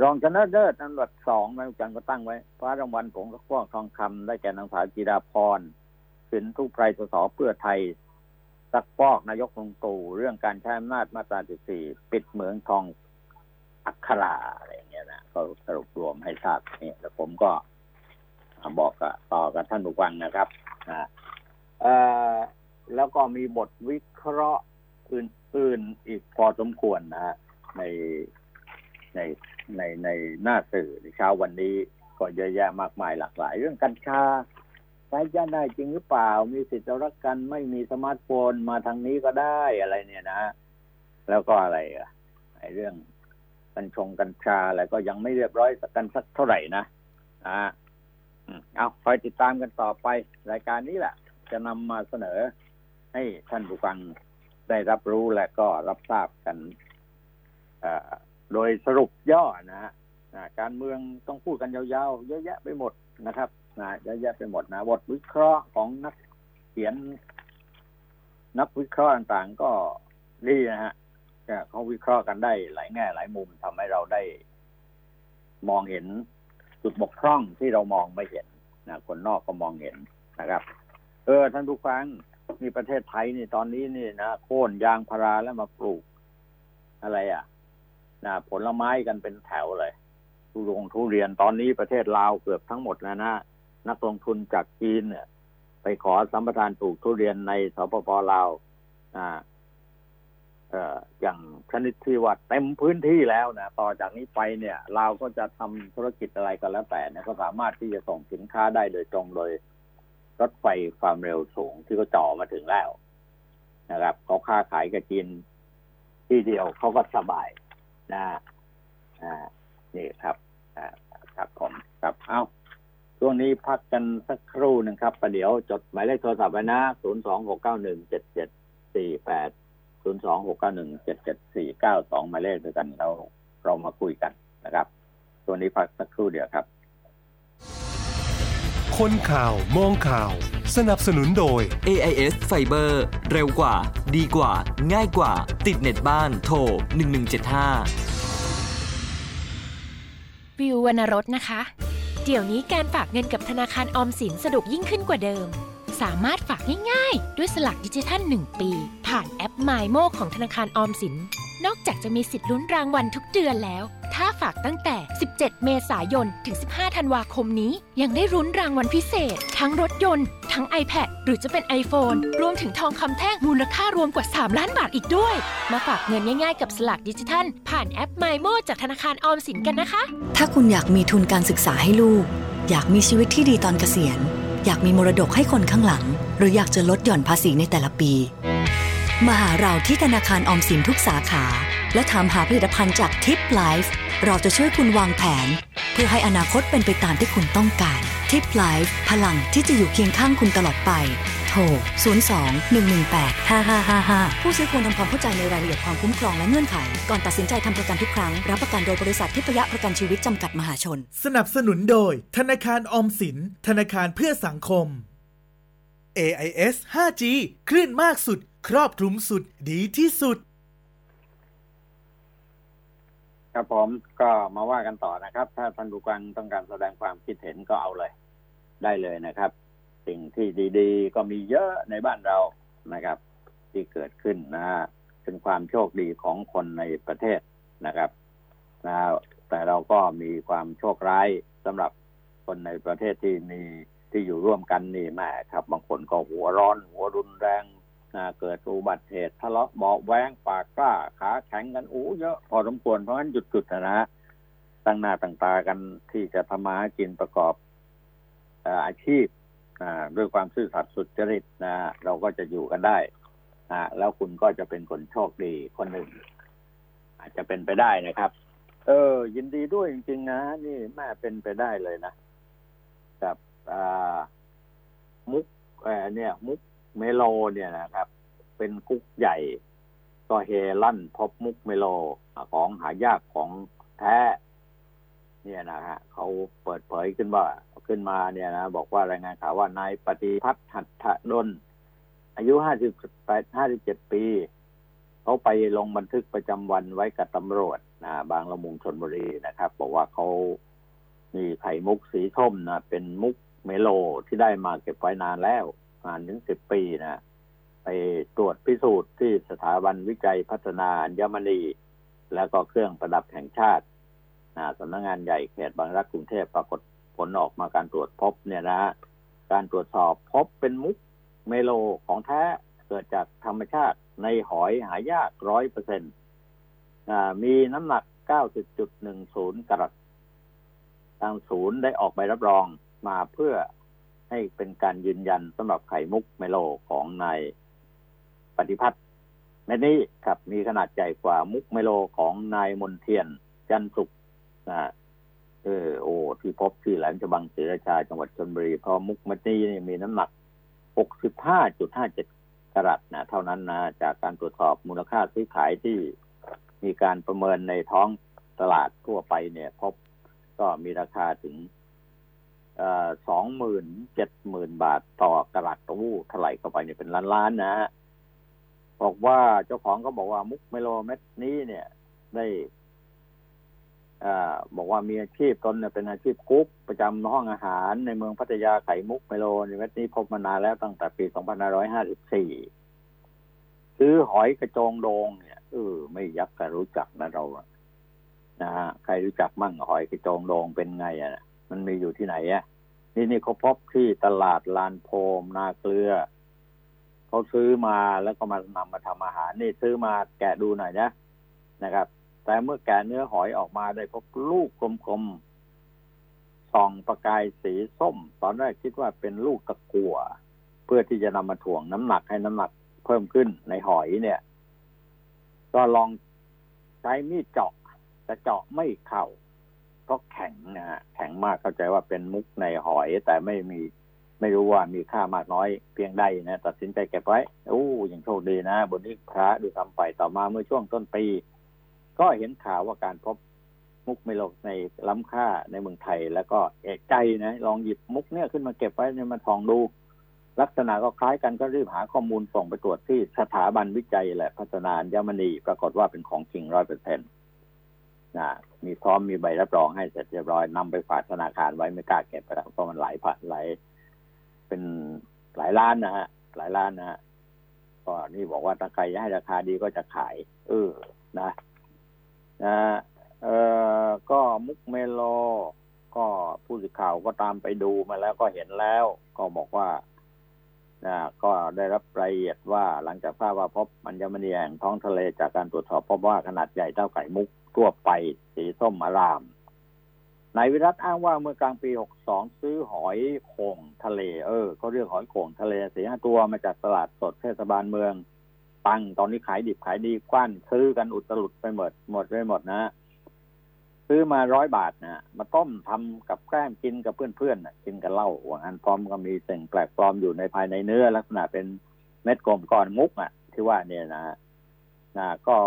รองชนะเลิศอันดับสองนายจันก็ตั้งไว้คว้ารางวัลผงกระพวกทองคำได้แก่นางสาวจีดาพรสินทุกไพรสสเพื่อไทยสักฟอกนายกลงตู่เรื่องการใช้อำนาจมาตราสี่ปิดเหมืองทองอัคราอะไรอย่างเงี้ยนะก็สรุปรวมให้ทราบนี่แล้วผมก็บอกกับต่อกับท่านผู้ฟังนะครับนะแล้วก็มีบทวิเคราะห์ อื่นๆอีกพอสมควรนะฮะในในในในหน้าสื่อในเช้าวันนี้ก็เยอะแยะมากมายหลากหลาย เรื่องกัญชาใช้ยาได้จริงหรือเปล่า มีสิทธิ์รักกันไม่มีสมาร์ทโฟนมาทางนี้ก็ได้อะไรเนี่ยนะ แล้วก็อะไรอะไอเรื่องกัญชงกัญชาอะไรก็ยังไม่เรียบร้อยกันสักเท่าไหร่นะอ่าเอาคอยติดตามกันต่อไป รายการนี้แหละ จะนำมาเสนอให้ท่านผู้ฟัง ได้รับรู้และก็รับทราบกันโดยสรุปย่อนะฮะการเมืองต้องพูดกันยาวๆ เยอะแยะไปหมดนะครับนะเยอะแยะไปหมดนะบทวิเคราะห์ของนักเขียน นักวิเคราะห์ต่างๆ ก็ดีนะฮะเขาวิเคราะห์กันได้หลายแง่หลายมุมทำให้เราได้ มองเห็นจุดบกพร่องที่เรามองไม่เห็นนะคนนอกก็มองเห็นนะครับ เออท่านผู้ฟัง นี่ประเทศไทยนี่ตอนนี้นี่นะโค่นยางพาราแล้วมาปลูก อะไรอะนะผลไม้กันเป็นแถวเลยทุลงทุเรียนตอนนี้ประเทศลาวเกือบทั้งหมดแล้วนะนักลงทุนจากจีนเนี่ย ไปขอสัมปทานปลูกทุเรียนในสปปลาวอ่าเอ่ออย่างชนิดที่ว่าเต็มพื้นที่แล้วนะต่อจากนี้ไปเนี่ยเราก็จะทำธุรกิจอะไรก็แล้วแต่เนี่ยก็สามารถที่จะส่งสินค้าได้โดยตรงโดย รถไฟความเร็วสูงที่เขาจ่อมาถึงแล้วนะครับเขาค้าขายกับจีนที่เดียวเขาก็สบายนะอ่านี่ครับอ่าครับผมครับเอ้าช่วงนี้พักกันสักครู่หนึ่งครับประเดี๋ยวจดหมายเลขโทรศัพท์ไว้นะศูนย์สองหกเก้าหนึ่งเจ็ดเจ็ดสี่แปดศูนย์สองหกเก้าหนึ่งเจ็ดเจ็ดสี่เก้าสองหมายเลขด้วยกันเราเรามาคุยกันนะครับช่วงนี้พักสักครู่เดียวครับ คนข่าวมองข่าว สนับสนุนโดย AIS Fiber เร็วกว่า ดีกว่า ง่ายกว่า ติดเน็ตบ้านโทร 1175 วิววรรณรสนะคะ เดี๋ยวนี้การฝากเงินกับธนาคารออมสินสะดวกยิ่งขึ้นกว่าเดิม สามารถฝากง่ายๆ ด้วยสลักดิจิทัล 1 ปี ผ่านแอป My Mo ของธนาคารออมสิน นอกจากจะมีสิทธิ์ลุ้นรางวัลทุกเดือนแล้ว ถ้าฝากตั้งแต่ 17 เมษายน ถึง 15 ธันวาคมนี้ ยังได้รุ้นรางวัลพิเศษ ทั้งรถยนต์ ทั้ง iPad หรือจะเป็น iPhone รวมถึงทองคำแท่งมูลค่ารวมกว่า 3 ล้านบาทอีกด้วย มาฝากเงินง่ายๆกับสลักดิจิทัล ผ่านแอป My Mo จากธนาคารออมสินกันนะคะ ถ้าคุณอยากมีทุนการศึกษาให้ลูก อยากมีชีวิตที่ดีตอนเกษียณ อยากมีมรดกให้คนข้างหลัง หรืออยากจะลดหย่อนภาษีในแต่ละปี มาหาเราที่ธนาคารออมสินทุกสาขา และถามหาผลิตภัณฑ์จาก TIPlife เราจะช่วยคุณวางแผน เพื่อให้อนาคตเป็นไปตามที่คุณต้องการ TIPlife พลังที่จะอยู่เคียงข้างคุณตลอดไป โทร 02 118 5555 ผู้ซื้อควรทำความเข้าใจในรายละเอียดความคุ้มครองและเงื่อนไข ก่อนตัดสินใจทำประกันทุกครั้ง รับประกันโดยบริษัททิพยประกันชีวิตจำกัดมหาชน สนับสนุนโดย ธนาคารออมสิน ธนาคารเพื่อสังคม AIS 5G คลื่นมากสุด ครอบคลุมสุดดีที่สุด ครับผมก็มาว่ากันต่อนะครับ ถ้าท่านผู้ฟังต้องการแสดงความคิดเห็นก็เอาเลย ได้เลยนะครับ สิ่งที่ดีๆ ก็มีเยอะในบ้านเรานะครับ ที่เกิดขึ้นนะฮะเป็นความโชคดีของคนในประเทศนะครับนะแต่เราก็มีความโชคร้ายสำหรับคนในประเทศที่มีที่อยู่ร่วมกันนี่แม่ครับ บางคนก็หัวร้อน หัวรุนแรง เกิดอุบัติเหตุทะเลาะเบาแว้งปากกล้าขาแข็งกันอู้เยอะพอสมควรเพราะงั้นหยุดๆนะฮะตั้งหน้าตั้งตากันที่จะทำมาหากินประกอบอาชีพด้วยความซื่อสัตย์สุจริตนะเราก็จะอยู่กันได้อ่าแล้วคุณก็จะเป็นคนโชคดีคนหนึ่ง อาจจะเป็นไปได้นะครับ เออ ยินดีด้วยจริง ๆ นะนี่แม่เป็นไปได้เลยนะกับมุกเออเนี่ย มุก เมโลเนี่ยนะครับ เป็นกุ๊กใหญ่ก็เฮลั่นพบมุกเมโลของหายากของแท้ เนี่ยนะฮะเขาเปิดเผยขึ้นว่าขึ้นมาเนี่ยนะ บอกว่ารายงานข่าวว่านายปฏิพัฒน์หัตถดลอายุห้าสิบแปดห้าสิบเจ็ดปี เขาไปลงบันทึกประจำวันไว้กับตำรวจนะบางละมุงชนบุรีนะครับ บอกว่าเขามีไข่มุกสีส้มนะเป็นมุกเมโลที่ได้มาเก็บไว้นานแล้ว นานถึงสิบปีนะไปตรวจพิสูจน์ที่สถาบันวิจัยพัฒนาอัญมณี แล้วก็เครื่องประดับแห่งชาตินะสำนักงานใหญ่เขตบางรักกรุงเทพปรากฏผลออกมาการตรวจพบเนี่ยนะการตรวจสอบพบเป็นมุกเมโลของแท้เกิดจากธรรมชาติในหอยหายากร้อยเปอร์เซ็นต์มีน้ำหนัก 90.10 กะรัตทางศูนย์ได้ออกใบรับรองมาเพื่อ ให้เป็นการยืนยันสำหรับไข่มุกเมโลของนายปฏิพัฒน์เม็ดนี้ครับมีขนาดใหญ่กว่ามุกเมโลของนายมนเทียน จันสุขนะเออโอ้ที่พบที่แหลมฉบังศรีราชาจังหวัดชลบุรีเพราะมุกเม็ดนี้นี่มีน้ำหนัก 65.57กรัตนะเท่านั้นนะจากการตรวจสอบมูลค่าซื้อขายที่มีการประเมินในท้องตลาดทั่วไปเนี่ย พบก็มีราคาถึง สองหมื่นเจ็ดหมื่นบาทต่อกระลัดตู้เท่าไหร่เข้าไปเนี่ยเป็นล้านล้านๆนะฮะบอกว่าเจ้าของก็บอกว่ามุกเมโลเม็ดนี้เนี่ย ได้อาบอกว่ามีอาชีพตนเนี่ยเป็นอาชีพกุ๊กประจำห้องอาหารในเมืองพัทยาไข่มุกไมโลในเวทนี้พบมานานแล้วตั้งแต่ปี 2554 ซื้อหอยกระจงโดงเนี่ยเออไม่ยักษ์ก็รู้จักนะเราอะนะฮะใครรู้จักมั่งหอยกระจงโดงเป็นไงอะมันมีอยู่ที่ไหนอะ นี่นี่เขาพบที่ตลาดลานโพมนาเกลือเขาซื้อมาแล้วก็มานำมาทำอาหาร นี่ซื้อมาแกะดูหน่อยนะนะครับ แต่เมื่อแกะเนื้อหอยออกมาได้พบลูกกลมๆส่องประกายสีส้ม ตอนแรกคิดว่าเป็นลูกตะกัวเพื่อที่จะนำมาถ่วงน้ำหนักให้น้ำหนักเพิ่มขึ้นในหอยเนี่ย ก็ลองใช้มีดเจาะแต่เจาะไม่เข้า ราะแข็งนะฮะแข็งมากเข้าใจว่าเป็นมุกในหอย แต่ไม่มีไม่รู้ว่ามีค่ามากน้อยเพียงใดนะตัดสินใจเก็บไว้โอ้ยังโชคดีนะ บนนี้พระดูทำไปต่อมาเมื่อช่วงต้นปี ก็เห็นข่าวว่าการพบมุกเมโลในล้ำค่าในเมืองไทย แล้วก็เอกใจนะลองหยิบมุกเนี่ยขึ้นมาเก็บไว้เนี่ยมาทองดู ลักษณะก็คล้ายกันก็รีบหาข้อมูลส่งไปตรวจที่สถาบันวิจัยและพัฒนาอัญมณีปรากฏว่าเป็นของจริงร้อยเปอร์เซ็นต์ นะมีพร้อมมีใบรับรองให้เสร็จเรียบร้อยนำไปฝากธนาคารไว้ไม่กล้าเก็บไปแล้วเพราะมันหลายพันหลายเป็นหลายล้านนะฮะ หลายล้านนะฮะก็นี่บอกว่าถ้าใครให้ราคาดีก็จะขาย เออนะนะเออก็มุกเมโล ก็ผู้สื่อข่าวก็ตามไปดูมาแล้วก็เห็นแล้ว ก็บอกว่านะก็ได้รับรายละเอียดว่าหลังจากทราบว่าพบอัญมณีแห่งท้องทะเลจากการตรวจสอบพบว่าขนาดใหญ่เท่าไก่มุก ทั่วไปสีส้มอารามนายวิรัตอ้างว่าเมื่อกลางปี 62 ซื้อหอยโข่งทะเล เออเขาเรียกหอยโข่งทะเลสี่ห้าตัวมาจากตลาดสดเทศบาลเมืองปังตอนนี้ขายดิบขายดีกว้านซื้อกันอุตลุดไปหมดหมดไปหมดนะ ซื้อมาร้อยบาทนะมาต้มทำกับแกล้มกินกับเพื่อนๆนะกินกับเหล้าหวังอันพร้อมก็มีสิ่งแปลกปลอมอยู่ในภายในเนื้อ ลักษณะเป็นเม็ดกลมก้อนมุกอะ ที่ว่าเนี่ยนะนะก็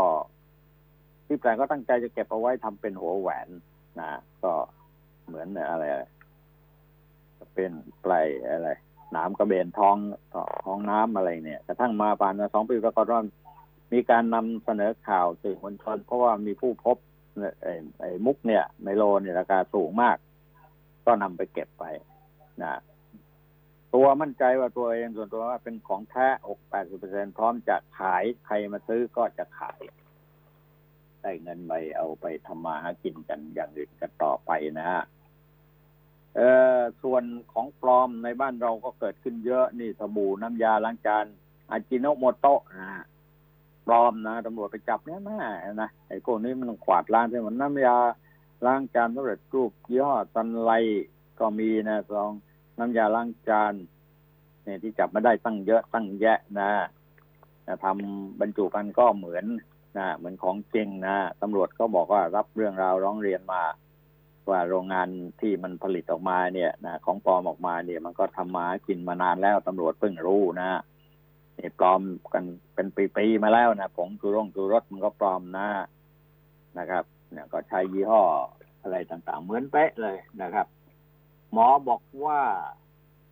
ที่แปลงก็ตั้งใจจะเก็บเอาไว้ทำเป็นหัวแหวนนะก็เหมือนอะไรเป็นปลายอะไรหนามกระเบนทองท้องน้ำอะไรเนี่ยกระทั่งมาผ่านมาสองปีปรากฏว่ามีการนำเสนอข่าวสื่อมวลชนเพราะว่ามีผู้พบไอ้ไอ้มุกเนี่ยไมโลเนี่ยราคาสูงมาก ก็นำไปเก็บไปนะตัวมั่นใจว่าตัวเองส่วนตัวว่าเป็นของแท้หกแปดสิบเปอร์เซ็นพร้อมจะขายใครมาซื้อก็จะขาย ได้เงินไปเอาไปทำมาหากินกันอย่างอื่นกันต่อไปนะฮะเอ่อส่วนของปลอมในบ้านเราก็เกิดขึ้นเยอะนี่สบู่น้ำยาล้างจานอาจิโนโมโตะนะปลอมนะตำรวจไปจับเนี่ยแม่นะไอ้พวกนี้มันขวาดล้างใช่ไหมน้ำยาล้างจานสำเร็จรูปยี่ห้อซันไลก็มีนะสองน้ำยาล้างจานเนี่ยที่จับมาได้ตั้งเยอะตั้งแยะนะทำบรรจุกันก็เหมือน นะเหมือนของจริงนะตำรวจก็บอกว่ารับเรื่องราวร้องเรียนมา ว่าโรงงานที่มันผลิตออกมาเนี่ยนะของปลอมออกมาเนี่ย มันก็ทำมากินมานานแล้วตำรวจเพิ่งรู้นะนี่ปลอมกันเป็นปีๆมาแล้วนะผงจูร่งจูรสมันก็ปลอมนะนะครับเนี่ยก็ใช้ยี่ห้ออะไรต่างๆ เหมือนเป๊ะเลยนะครับ หมอบอกว่า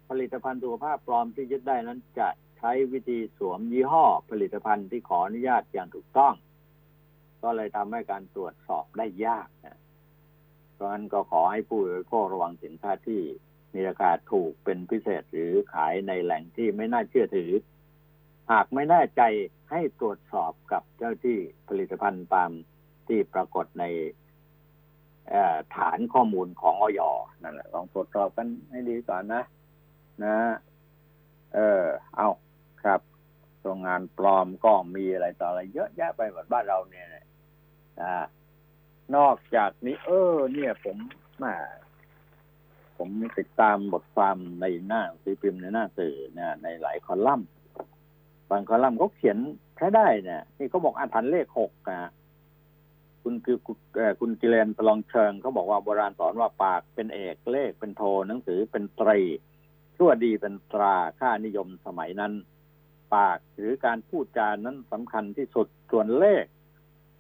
ผลิตภัณฑ์สุขภาพปลอมที่ยึดได้นั้นจะใช้วิธีสวมยี่ห้อ ผลิตภัณฑ์ที่ขออนุญาตอย่างถูกต้อง ก็เลยทำให้การตรวจสอบได้ยากนะเพราะฉะนั้นก็ขอให้ผู้บริโภคระวังสินค้าที่มีราคาถูกเป็นพิเศษหรือขายในแหล่งที่ไม่น่าเชื่อถือ หากไม่แน่ใจให้ตรวจสอบกับเจ้าที่ผลิตภัณฑ์ตามที่ปรากฏในฐานข้อมูลของออยนั่นแหละลองตรวจสอบกันให้ดีก่อนนะ นะ เออ เอาครับโรงงานปลอมก็มีอะไรต่ออะไรเยอะแยะไปหมดบ้านเราเนี่ย นะนอกจากนี้ เออ เนี่ย ผมมาผมติดตามบทความในหน้าสื่อพิมพ์ในหน้าสื่อนะในหลายคอลัมน์บางคอลัมน์เขาเขียนใช้ได้เนี่ยนี่เขาบอกอาถรรพ์เลขหกนะคุณคือคุณกิเลนประลองเชิงเขาบอกว่าโบราณสอนว่าปากเป็นเอกเลขเป็นโทหนังสือเป็นตรีชั่วดีเป็นตราค่านิยมสมัยนั้น ปากหรือการพูดจานั้นสำคัญที่สุดส่วนเลข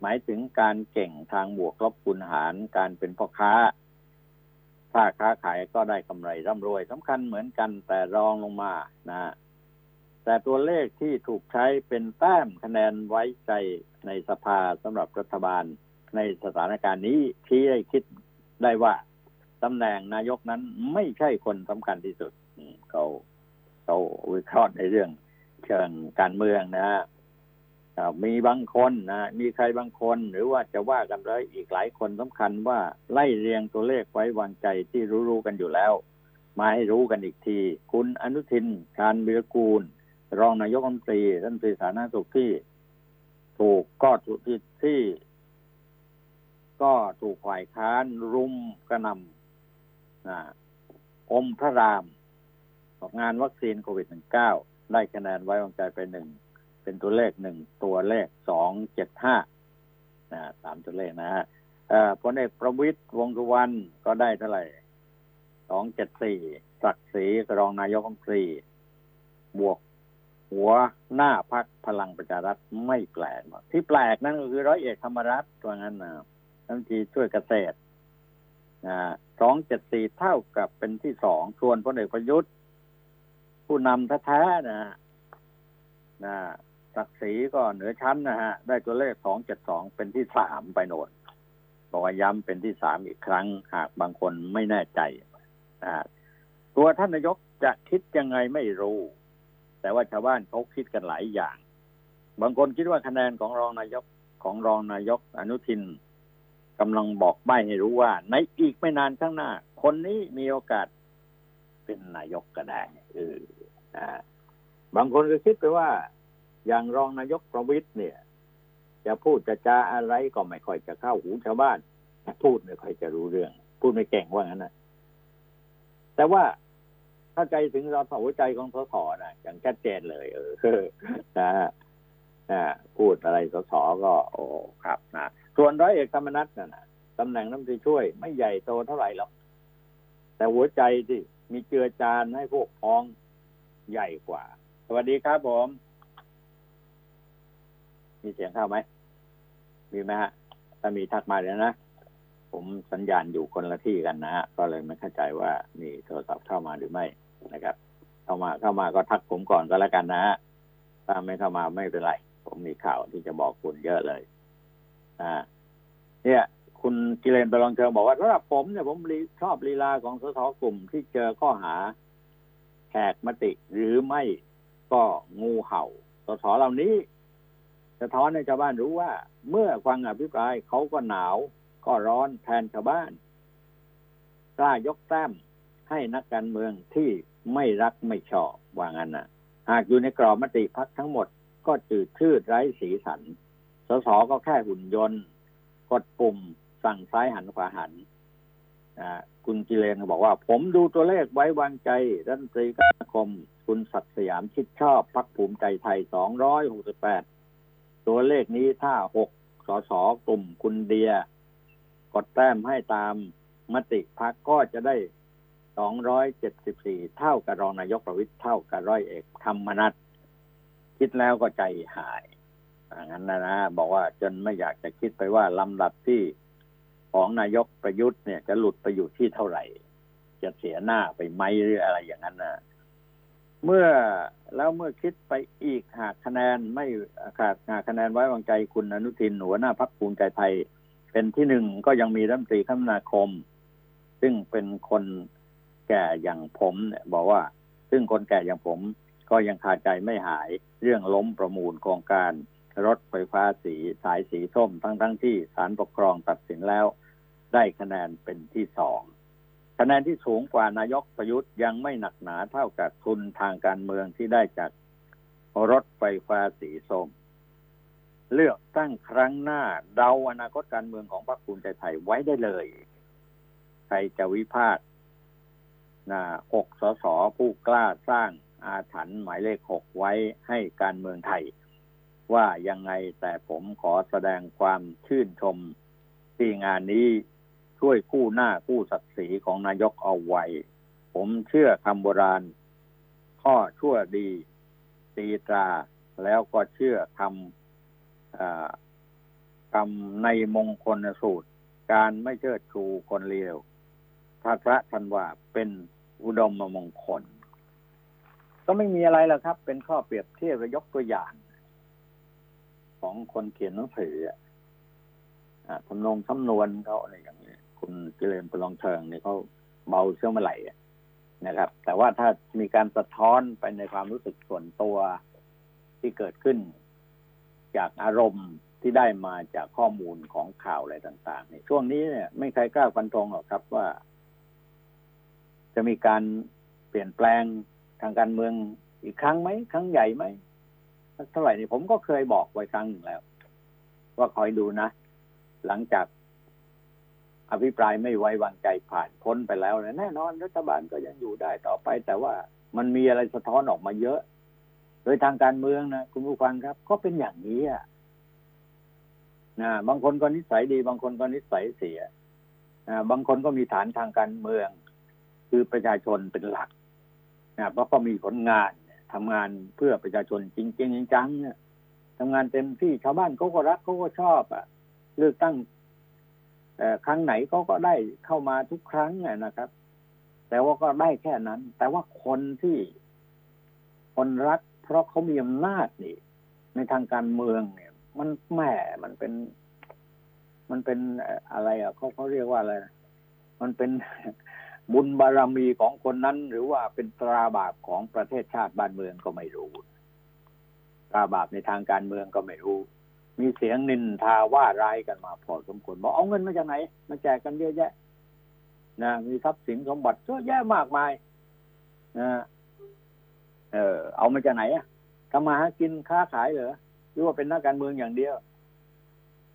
หมายถึงการเก่งทางบวกลบคูณหารการเป็นพ่อค้า ถ้าค้าขายก็ได้กำไรร่ำรวยสำคัญเหมือนกันแต่รองลงมานะ แต่ตัวเลขที่ถูกใช้เป็นแต้มคะแนนไว้ใจในสภาสำหรับรัฐบาลในสถานการณ์นี้ที่ได้คิดได้ว่าตำแหน่งนายกนั้นไม่ใช่คนสำคัญที่สุดเขาเขาวิเคราะห์ในเรื่องเชิงการเมืองนะ มีบางคนนะมีใครบางคนหรือว่าจะว่ากันเลยอีกหลายคนสำคัญว่าไล่เรียงตัวเลขไว้วางใจที่รู้ๆกันอยู่แล้ว มาให้รู้กันอีกที คุณอนุทิน ชาญวิรกูล รองนายกรัฐมนตรีรัฐมนตรีสาธารณสุขที่ ถูกก็ถูกที่ที่ ก็ถูกฝ่ายค้านรุมกระนำนะอมพระรามงานวัคซีนโควิด -19 ได้คะแนนไว้วางใจไปหนึ่ง เป็นตัวเลขหนึ่งตัวเลขสองเจ็ดห้าสามตัวเลขนะฮะพลเอกประวิตยวงสุวรรณก็ได้เท่าไหร่สองเจ็ดสี่ศักดิ์ศรีรองนายกรัฐมนตรีบวกหัวหน้าพักพลังประชารัฐไม่แปลกที่แปลกนั่นก็คือร้อยเอกธรรมรัฐตัวนั้นนะทันทีช่วยเกษตรสองเจ็ดสี่เท่ากับเป็นที่สองส่วนพลเอกประยุทธ์ ผู้นำแท้ๆนะนะ ศักดิ์ศรีก็เหนือชั้นนะฮะ ได้ตัวเลขสองเจ็ดสองเป็นที่สามไปโน่นบอกว่าย้ำเป็นที่สามอีกครั้ง หากบางคนไม่แน่ใจนะตัวท่านนายกจะคิดยังไงไม่รู้ แต่ว่าชาวบ้านเขาคิดกันหลายอย่าง บางคนคิดว่าคะแนนของรองนายกของรองนายกอนุทินกำลังบอกใบให้รู้ว่า ในอีกไม่นานข้างหน้า คนนี้มีโอกาสเป็นนายกก็ได้เออบางคนก็คิดไปว่า อย่างรองนายกประวิตยเนี่ย จะพูดจะจาอะไรก็ไม่ค่อยจะเข้าหูชาวบ้านพูดไม่ค่อยจะรู้เรื่อง พูดไม่เก่งว่างั้นนะแต่ว่าถ้าใจถึงเราหัวใจของสสนะอย่างชัดเจนเลย เออนะนะพูดอะไรสสก็โอ้ครับนะส่วนร้อยเอกธรรมนัฐนะนะตำแหน่งน้ำตรีช่วย ไม่ใหญ่โตเท่าไหร่หรอกแต่หัวใจที่มีเจือจานให้พวกพ้องใหญ่กว่า สวัสดีครับผม มีเสียงเข้าไหม มีไหมฮะ ถ้ามีทักมาแล้วนะ ผมสัญญาณอยู่คนละที่กันนะฮะ ก็เลยไม่เข้าใจว่ามีโทรศัพท์เข้ามาหรือไม่นะครับ เข้ามาเข้ามาก็ทักผมก่อนก็แล้วกันนะฮะ ถ้าไม่เข้ามาไม่เป็นไร ผมมีข่าวที่จะบอกคุณเยอะเลย อ่า เนี่ยคุณกิเลนไปลองเชิงบอกว่าสำหรับผมเนี่ยผมชอบลีลาของสสกลุ่มที่เจอข้อหาแขกมติหรือไม่ก็งูเห่าสสเหล่านี้ สะท้อนให้ชาวบ้านรู้ว่า เมื่อฟังอภิปรายเขาก็หนาว ก็ร้อนแทนชาวบ้านกล้ายกแต้มให้นักการเมืองที่ไม่รักไม่ชอบว่างั้นนะหากอยู่ในกรอบมติพักทั้งหมด ก็จืดชืดไร้สีสัน สสก็แค่หุ่นยนต์ กดปุ่มสั่งซ้ายหันขวาหันคุณกิเลนบอกว่า ผมดูตัวเลขไว้วางใจรัฐมนตรีกรคม คุณสัตดิ์สยามชิดชอบพักภูมิใจไทย 268 ตัวเลขนี้ถ้าหกสสกลุ่มคุณเดีย กดแต้มให้ตามมติพักก็จะได้สองร้อยเจ็ดสิบสี่เท่ากับรองนายกประวิตยเท่ากับร้อยเอกธรรมนัฐคิดแล้วก็ใจหายอย่างนั้นนะนะบอกว่าจนไม่อยากจะคิดไปว่าลำดับที่ของนายกประยุทธ์เนี่ยจะหลุดไปอยู่ที่เท่าไหร่ จะเสียหน้าไปไหมหรืออะไรอย่างนั้นนะ เมื่อแล้วเมื่อคิดไปอีกหากคะแนนไม่ขาดหากคะแนนไว้วางใจคุณอนุทินหัวหน้าพักภูมิใจไทย เป็นที่หนึ่งก็ยังมีรัฐมนตรีคมนาคม ซึ่งเป็นคนแก่อย่างผมเนี่ยบอกว่า ซึ่งคนแก่อย่างผม ก็ยังขาดใจไม่หายเรื่องล้มประมูลโครงการรถไฟฟ้าสีสายสีส้มทั้งทั้งที่ศาลปกครองตัดสินแล้ว ได้คะแนนเป็นที่สอง คะแนนที่สูงกว่านายกประยุทธ์ยังไม่หนักหนาเท่ากับทุนทางการเมืองที่ได้จากรถไฟฟ้าสีส้ม เลือกตั้งครั้งหน้าเดาอนาคตการเมืองของพรรคภูมิใจไทยไว้ได้เลย ใครจะวิพากษ์นะหกสสผู้กล้าสร้างอาถรรพ์หมายเลขหกไว้ให้การเมืองไทย ว่ายังไงแต่ผมขอแสดงความชื่นชมที่งานนี้ ช่วยกู้หน้ากู้ศักดิ์ศรีของนายกเอาไว้ ผมเชื่อคำโบราณ ข้อชั่วดีตีตรา แล้วก็เชื่อคำคำในมงคลสูตร การไม่เชิดชูคนเลวพระพระทันว่าเป็นอุดมมงคล ก็ไม่มีอะไรแล้วครับ เป็นข้อเปรียบเทียบยกตัวอย่าง ของคนเขียนหนังสืออทำนงสำนวนเขาอะไรอย่าง คุณเจริญประลองเทิงเนี่ยเขาเบาเชื่อมื่อไหร่นะครับ แต่ว่าถ้ามีการสะท้อนไปในความรู้สึกส่วนตัวที่เกิดขึ้น จากอารมณ์ที่ได้มาจากข้อมูลของข่าวอะไรต่างๆในช่วงนี้เนี่ยไม่ใครกล้าฟันธงหรอกครับว่า จะมีการเปลี่ยนแปลงทางการเมืองอีกครั้งไหมครั้งใหญ่ไหมเท่าไหร่นี่ผมก็เคยบอกไว้ครั้งหนึ่งแล้ว ว่าคอยดูนะ หลังจาก อภิปรายไม่ไว้วางใจผ่านพ้นไปแล้วแน่นอนรัฐบาลก็ยังอยู่ได้ต่อไป แต่ว่ามันมีอะไรสะท้อนออกมาเยอะ โดยทางการเมืองนะคุณผู้ฟังครับ ก็เป็นอย่างนี้อะนะบางคนก็นิสัยดี บางคนก็นิสัยเสียนะบางคนก็มีฐานทางการเมือง คือประชาชนเป็นหลักนะเพราะก็มีผลงานทำงานเพื่อประชาชนจริงๆจังเนี่ยทำงานเต็มที่ชาวบ้านเขาก็รักเขาก็ชอบอะ เลือกตั้ง ครั้งไหนเขาก็ได้เข้ามาทุกครั้งนะครับ แต่ว่าก็ได้แค่นั้น แต่ว่าคนที่คนรัก เพราะเขามีอำนาจนี่ ในทางการเมืองเนี่ย มันแหมมันเป็น มันเป็นอะไร อะเขาเขาเรียกว่าอะไรมันเป็นบุญบารรมีของคนนั้น หรือว่าเป็นตราบาปของประเทศชาติบ้านเมืองก็ไม่รู้ตราบาปในทางการเมืองก็ไม่รู้ มีเสียงนินทาว่าร้ายกันมาพอสมควรบอกเอาเงินมาจากไหน มาแจกกันเยอะแยะนะมีทรัพย์สินสมบัติเยอะแยะมากมายนะเออ เอามาจากไหนอะทำมาหากินค้าขายเหรอหรือว่าเป็นนักการเมืองอย่างเดียว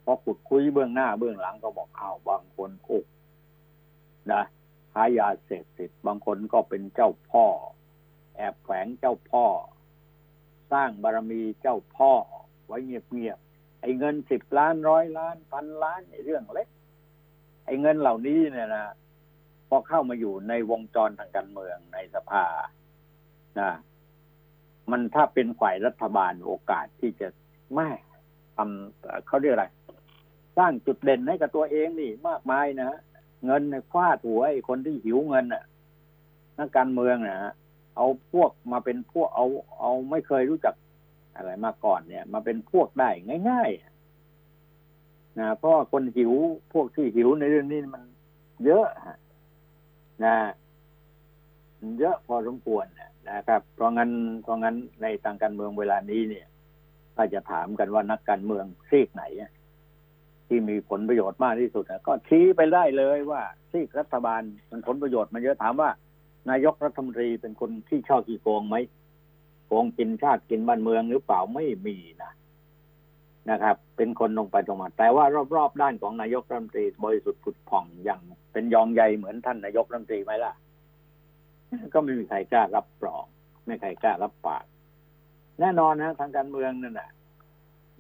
พอขุดคุยเบื้องหน้าเบื้องหลังก็บอกอ้าวบางคนอ้นะ้ายาเสพติดบางคนก็เป็นเจ้าพ่อ แอบแฝงเจ้าพ่อ สร้างบารมีเจ้าพ่อไว้เงียบ ไอ้เงินสิบล้านร้อยล้านพันล้านไอ้เรื่องเล็ก ไอ้เงินเหล่านี้เนี่ยนะพอเข้ามาอยู่ในวงจรทางการเมืองในสภานะมันถ้าเป็นฝ่ายรัฐบาลโอกาสที่จะไม่ทำเขาเรียกอะไร สร้างจุดเด่นให้กับตัวเองนี่มากมายนะเงินในฟาดหัวไอ้คนที่หิวเงินน่ะนักการเมืองนะเอาพวกมาเป็นพวกเอา เอาไม่เคยรู้จัก อะไรมาก่อนเนี่ย มาเป็นพวกได้ง่ายๆนะเพราะคนหิวพวกที่หิวในเรื่องนี้มันเยอะนะเยอะพอสมควรนะครับ เพราะงั้นเพราะงั้นในทางการเมืองเวลานี้เนี่ย ถ้าจะถามกันว่านักการเมืองซีกไหนที่มีผลประโยชน์มากที่สุดก็ชี้ไปได้เลยว่าที่รัฐบาลมันผลประโยชน์มันเยอะถามว่านายกรัฐมนตรีเป็นคนที่ชอบกี่โกงไหม โกงกินชาติกินบ้านเมืองหรือเปล่าไม่มีนะนะครับ เป็นคนลงไปตรงมาแต่ว่ารอบๆด้านของนายกรัฐมนตรีบริสุทธิ์ผุดผ่องอย่างเป็นยองใหญ่เหมือนท่านนายกรัฐมนตรีไหมล่ะ ก็ไม่มีใครกล้ารับปลอง ไม่ใครกล้ารับปาก แน่นอนนะทางการเมืองนั่นนะ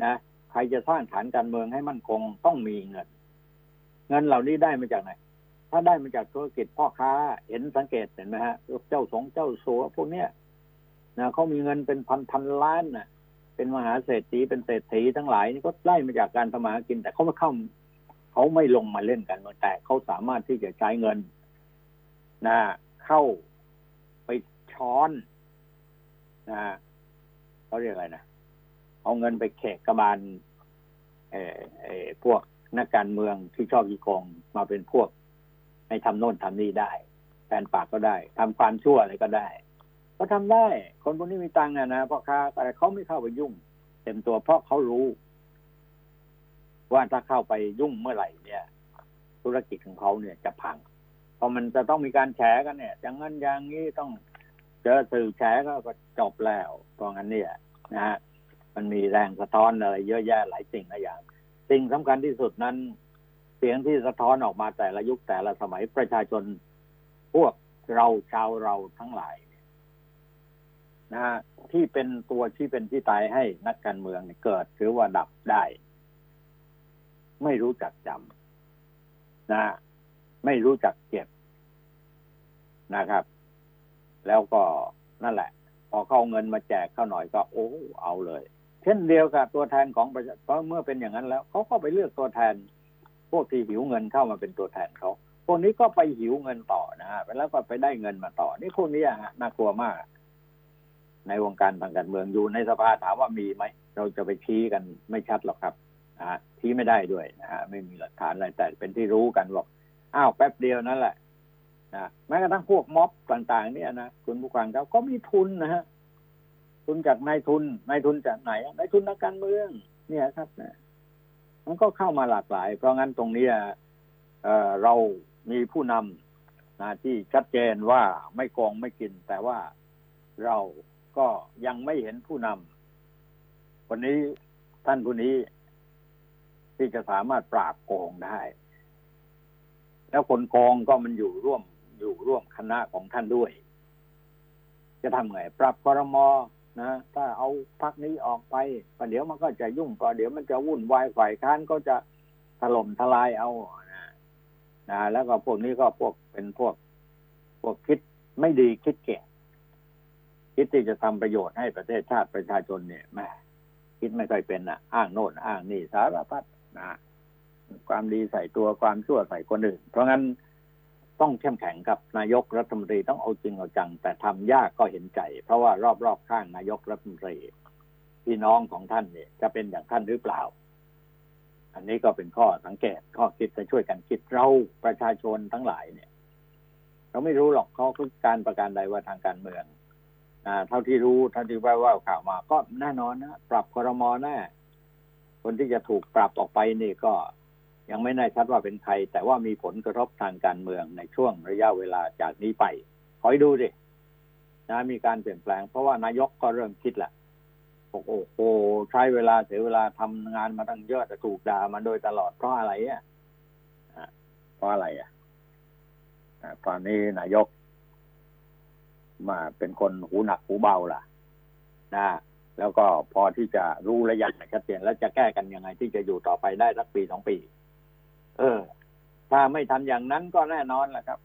นะใครจะสร้างฐานการเมืองให้มั่นคงต้องมีเงิน เงินเหล่านี้ได้มาจากไหนถ้าได้มาจากธุรกิจพ่อค้า เห็นสังเกตเห็นไหมฮะเจ้าสงเจ้าสัวพวกเนี้ย นะเขามีเงินเป็นพันพันล้านน่ะ เป็นมหาเศรษฐีเป็นเศรษฐีทั้งหลายนี่ก็ได้มาจากการทำมาหากิน แต่เขาไม่เข้าเขาไม่ลงมาเล่นกันแต่เขาสามารถที่จะใช้เงินนะเข้าไปช้อนนะเขาเรียกอะไรนะเอาเงินไปแขกกระบาลเออเออพวกนักการเมืองที่ชอบยีกองมาเป็นพวกให้ทำโน่นทำนี่ได้แฟนปากก็ได้ทำความชั่วอะไรก็ได้ ก็ทำได้ คนพวกนี้มีตังค์นะเพราะค้าแต่เขาไม่เข้าไปยุ่ง เต็มตัวเพราะเขารู้ ว่าถ้าเข้าไปยุ่งเมื่อไหร่เนี่ย ธุรกิจของเขาเนี่ยจะพังเพราะมันจะต้องมีการแฉกันเนี่ยอย่างนั้นอย่างนี้ต้องเจอสื่อแฉก็จบแล้วเพราะงั้นเนี่ยนะฮะมันมีแรงสะท้อนอะไรเยอะแยะหลายสิ่งหลายอย่าง สิ่งสำคัญที่สุดนั้น เสียงที่สะท้อนออกมาแต่ละยุคแต่ละสมัยประชาชนพวกเราชาวเราทั้งหลาย นะฮะที่เป็นตัวที่เป็นที่ตายให้นักการเมืองเกิดหรือว่าดับได้ ไม่รู้จักจำนะไม่รู้จักเก็บนะครับ แล้วก็นั่นแหละ พอเข้าเงินมาแจกเข้าหน่อยก็โอ้เอาเลย เช่นเดียวกับตัวแทนของประชาเพราะเมื่อเป็นอย่างนั้นแล้วเขาก็ไปเลือกตัวแทน พวกที่หิวเงินเข้ามาเป็นตัวแทนเขาพวกนี้ก็ไปหิวเงินต่อนะฮะแล้วก็ไปได้เงินมาต่อ นี่พวกนี้ฮะน่ากลัวมาก ในวงการทางการเมืองอยู่ในสภาถามว่ามีไหมเราจะไปชี้กันไม่ชัดหรอกครับนะฮะที่ไม่ได้ด้วยนะฮะไม่มีหลักฐานอะไรแต่เป็นที่รู้กันบอกอ้าวแป๊บเดียวนั่นแหละนะแม้กระทั่งพวกม็อบต่างๆ เนี่ยนะคุณผู้ฟังครับก็มีทุนนะฮะทุนจากนายทุนนายทุนจากไหนนายทุนนักการเมือง เนี่ยครับนะมันก็เข้ามาหลากหลาย เพราะงั้นตรงนี้เออเรามีผู้นำนะที่ชัดเจนว่าไม่โกงไม่กิน แต่ว่าเรา ก็ยังไม่เห็นผู้นำวันนี้ท่านผู้นี้ที่จะสามารถปราบโกงได้ แล้วคนโกงก็มันอยู่ร่วมอยู่ร่วมคณะของท่านด้วย จะทำไง ปรับคอรมอนะถ้าเอาพักนี้ออกไปประเดี๋ยวมันก็จะยุ่งประเดี๋ยวมันจะวุ่นวายฝ่ายค้านก็จะถล่มทลายเอานะนะแล้วก็พวกนี้ก็พวกเป็นพวก พวกคิดไม่ดีคิดแก่ คิดที่จะทำประโยชน์ให้ประเทศชาติประชาชนเนี่ยแม่คิดไม่ค่อยเป็นอะ อ้างโน่นอ้างนี่สารพัดนะความดีใส่ตัวความชั่วใส่คนอื่น เพราะงั้นต้องเข้มแข็งกับนายกรัฐมนตรีต้องเอาจริงเอาจัง แต่ทำยากก็เห็นใจ เพราะว่ารอบๆข้างนายกรัฐมนตรี พี่น้องของท่านเนี่ย จะเป็นอย่างท่านหรือเปล่า อันนี้ก็เป็นข้อสังเกตข้อคิดจะช่วยกันคิดเราประชาชนทั้งหลายเนี่ย เราไม่รู้หรอกเขาคือการประการใดว่าทางการเมือง เท่าที่รู้เท่าที่ว่าว่าข่าวมา ก็แน่นอนนะปรับคอรมอแน่คนที่จะถูกปรับออกไปนี่ก็ยังไม่แน่ชัดว่าเป็นใคร แต่ว่ามีผลกระทบทางการเมืองในช่วงระยะเวลาจากนี้ไป คอยดูดินะมีการเปลี่ยนแปลง เพราะว่านายกก็เริ่มคิดแหละบอกโอ้โหใช้เวลาเสียเวลาทำงานมาตั้งเยอะแต่ถูกด่ามาโดยตลอดเพราะอะไรอะเพราะอะไรอะตอนนี้นายก มาเป็นคนหูหนักหูเบาล่ะ นะแล้วก็พอที่จะรู้ระยะชัดเจนแล้วจะแก้กันยังไงที่จะอยู่ต่อไปได้สักปีสองปี เออ ถ้าไม่ทำอย่างนั้นก็แน่นอนแหละครับ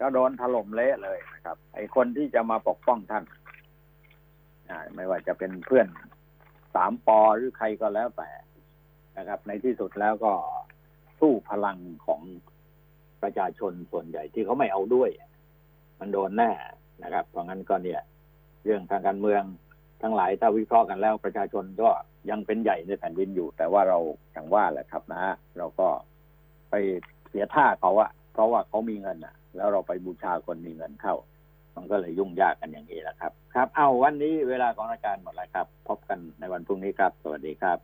ก็โดนถล่มเละเลยนะครับ ไอ้คนที่จะมาปกป้องท่านอ่าไม่ว่าจะเป็นเพื่อนสามปอหรือใครก็แล้วแต่นะครับ ในที่สุดแล้วก็สู้พลังของประชาชนส่วนใหญ่ที่เขาไม่เอาด้วย มันโดนแน่ นะครับ เพราะงั้นก็เนี่ย เรื่องทางการเมืองทั้งหลายถ้าวิเคราะห์กันแล้วประชาชนก็ยังเป็นใหญ่ในแผ่นดินอยู่ แต่ว่าเราอย่างว่าแหละครับนะเราก็ไปเสียท่าเขาอะเพราะว่าเขามีเงินอะแล้วเราไปบูชาคนมีเงินเข้า มันก็เลยยุ่งยากกันอย่างนี้แหละครับ ครับ เอาวันนี้เวลาของรายการหมดแล้วครับ พบกันในวันพรุ่งนี้ครับ สวัสดีครับ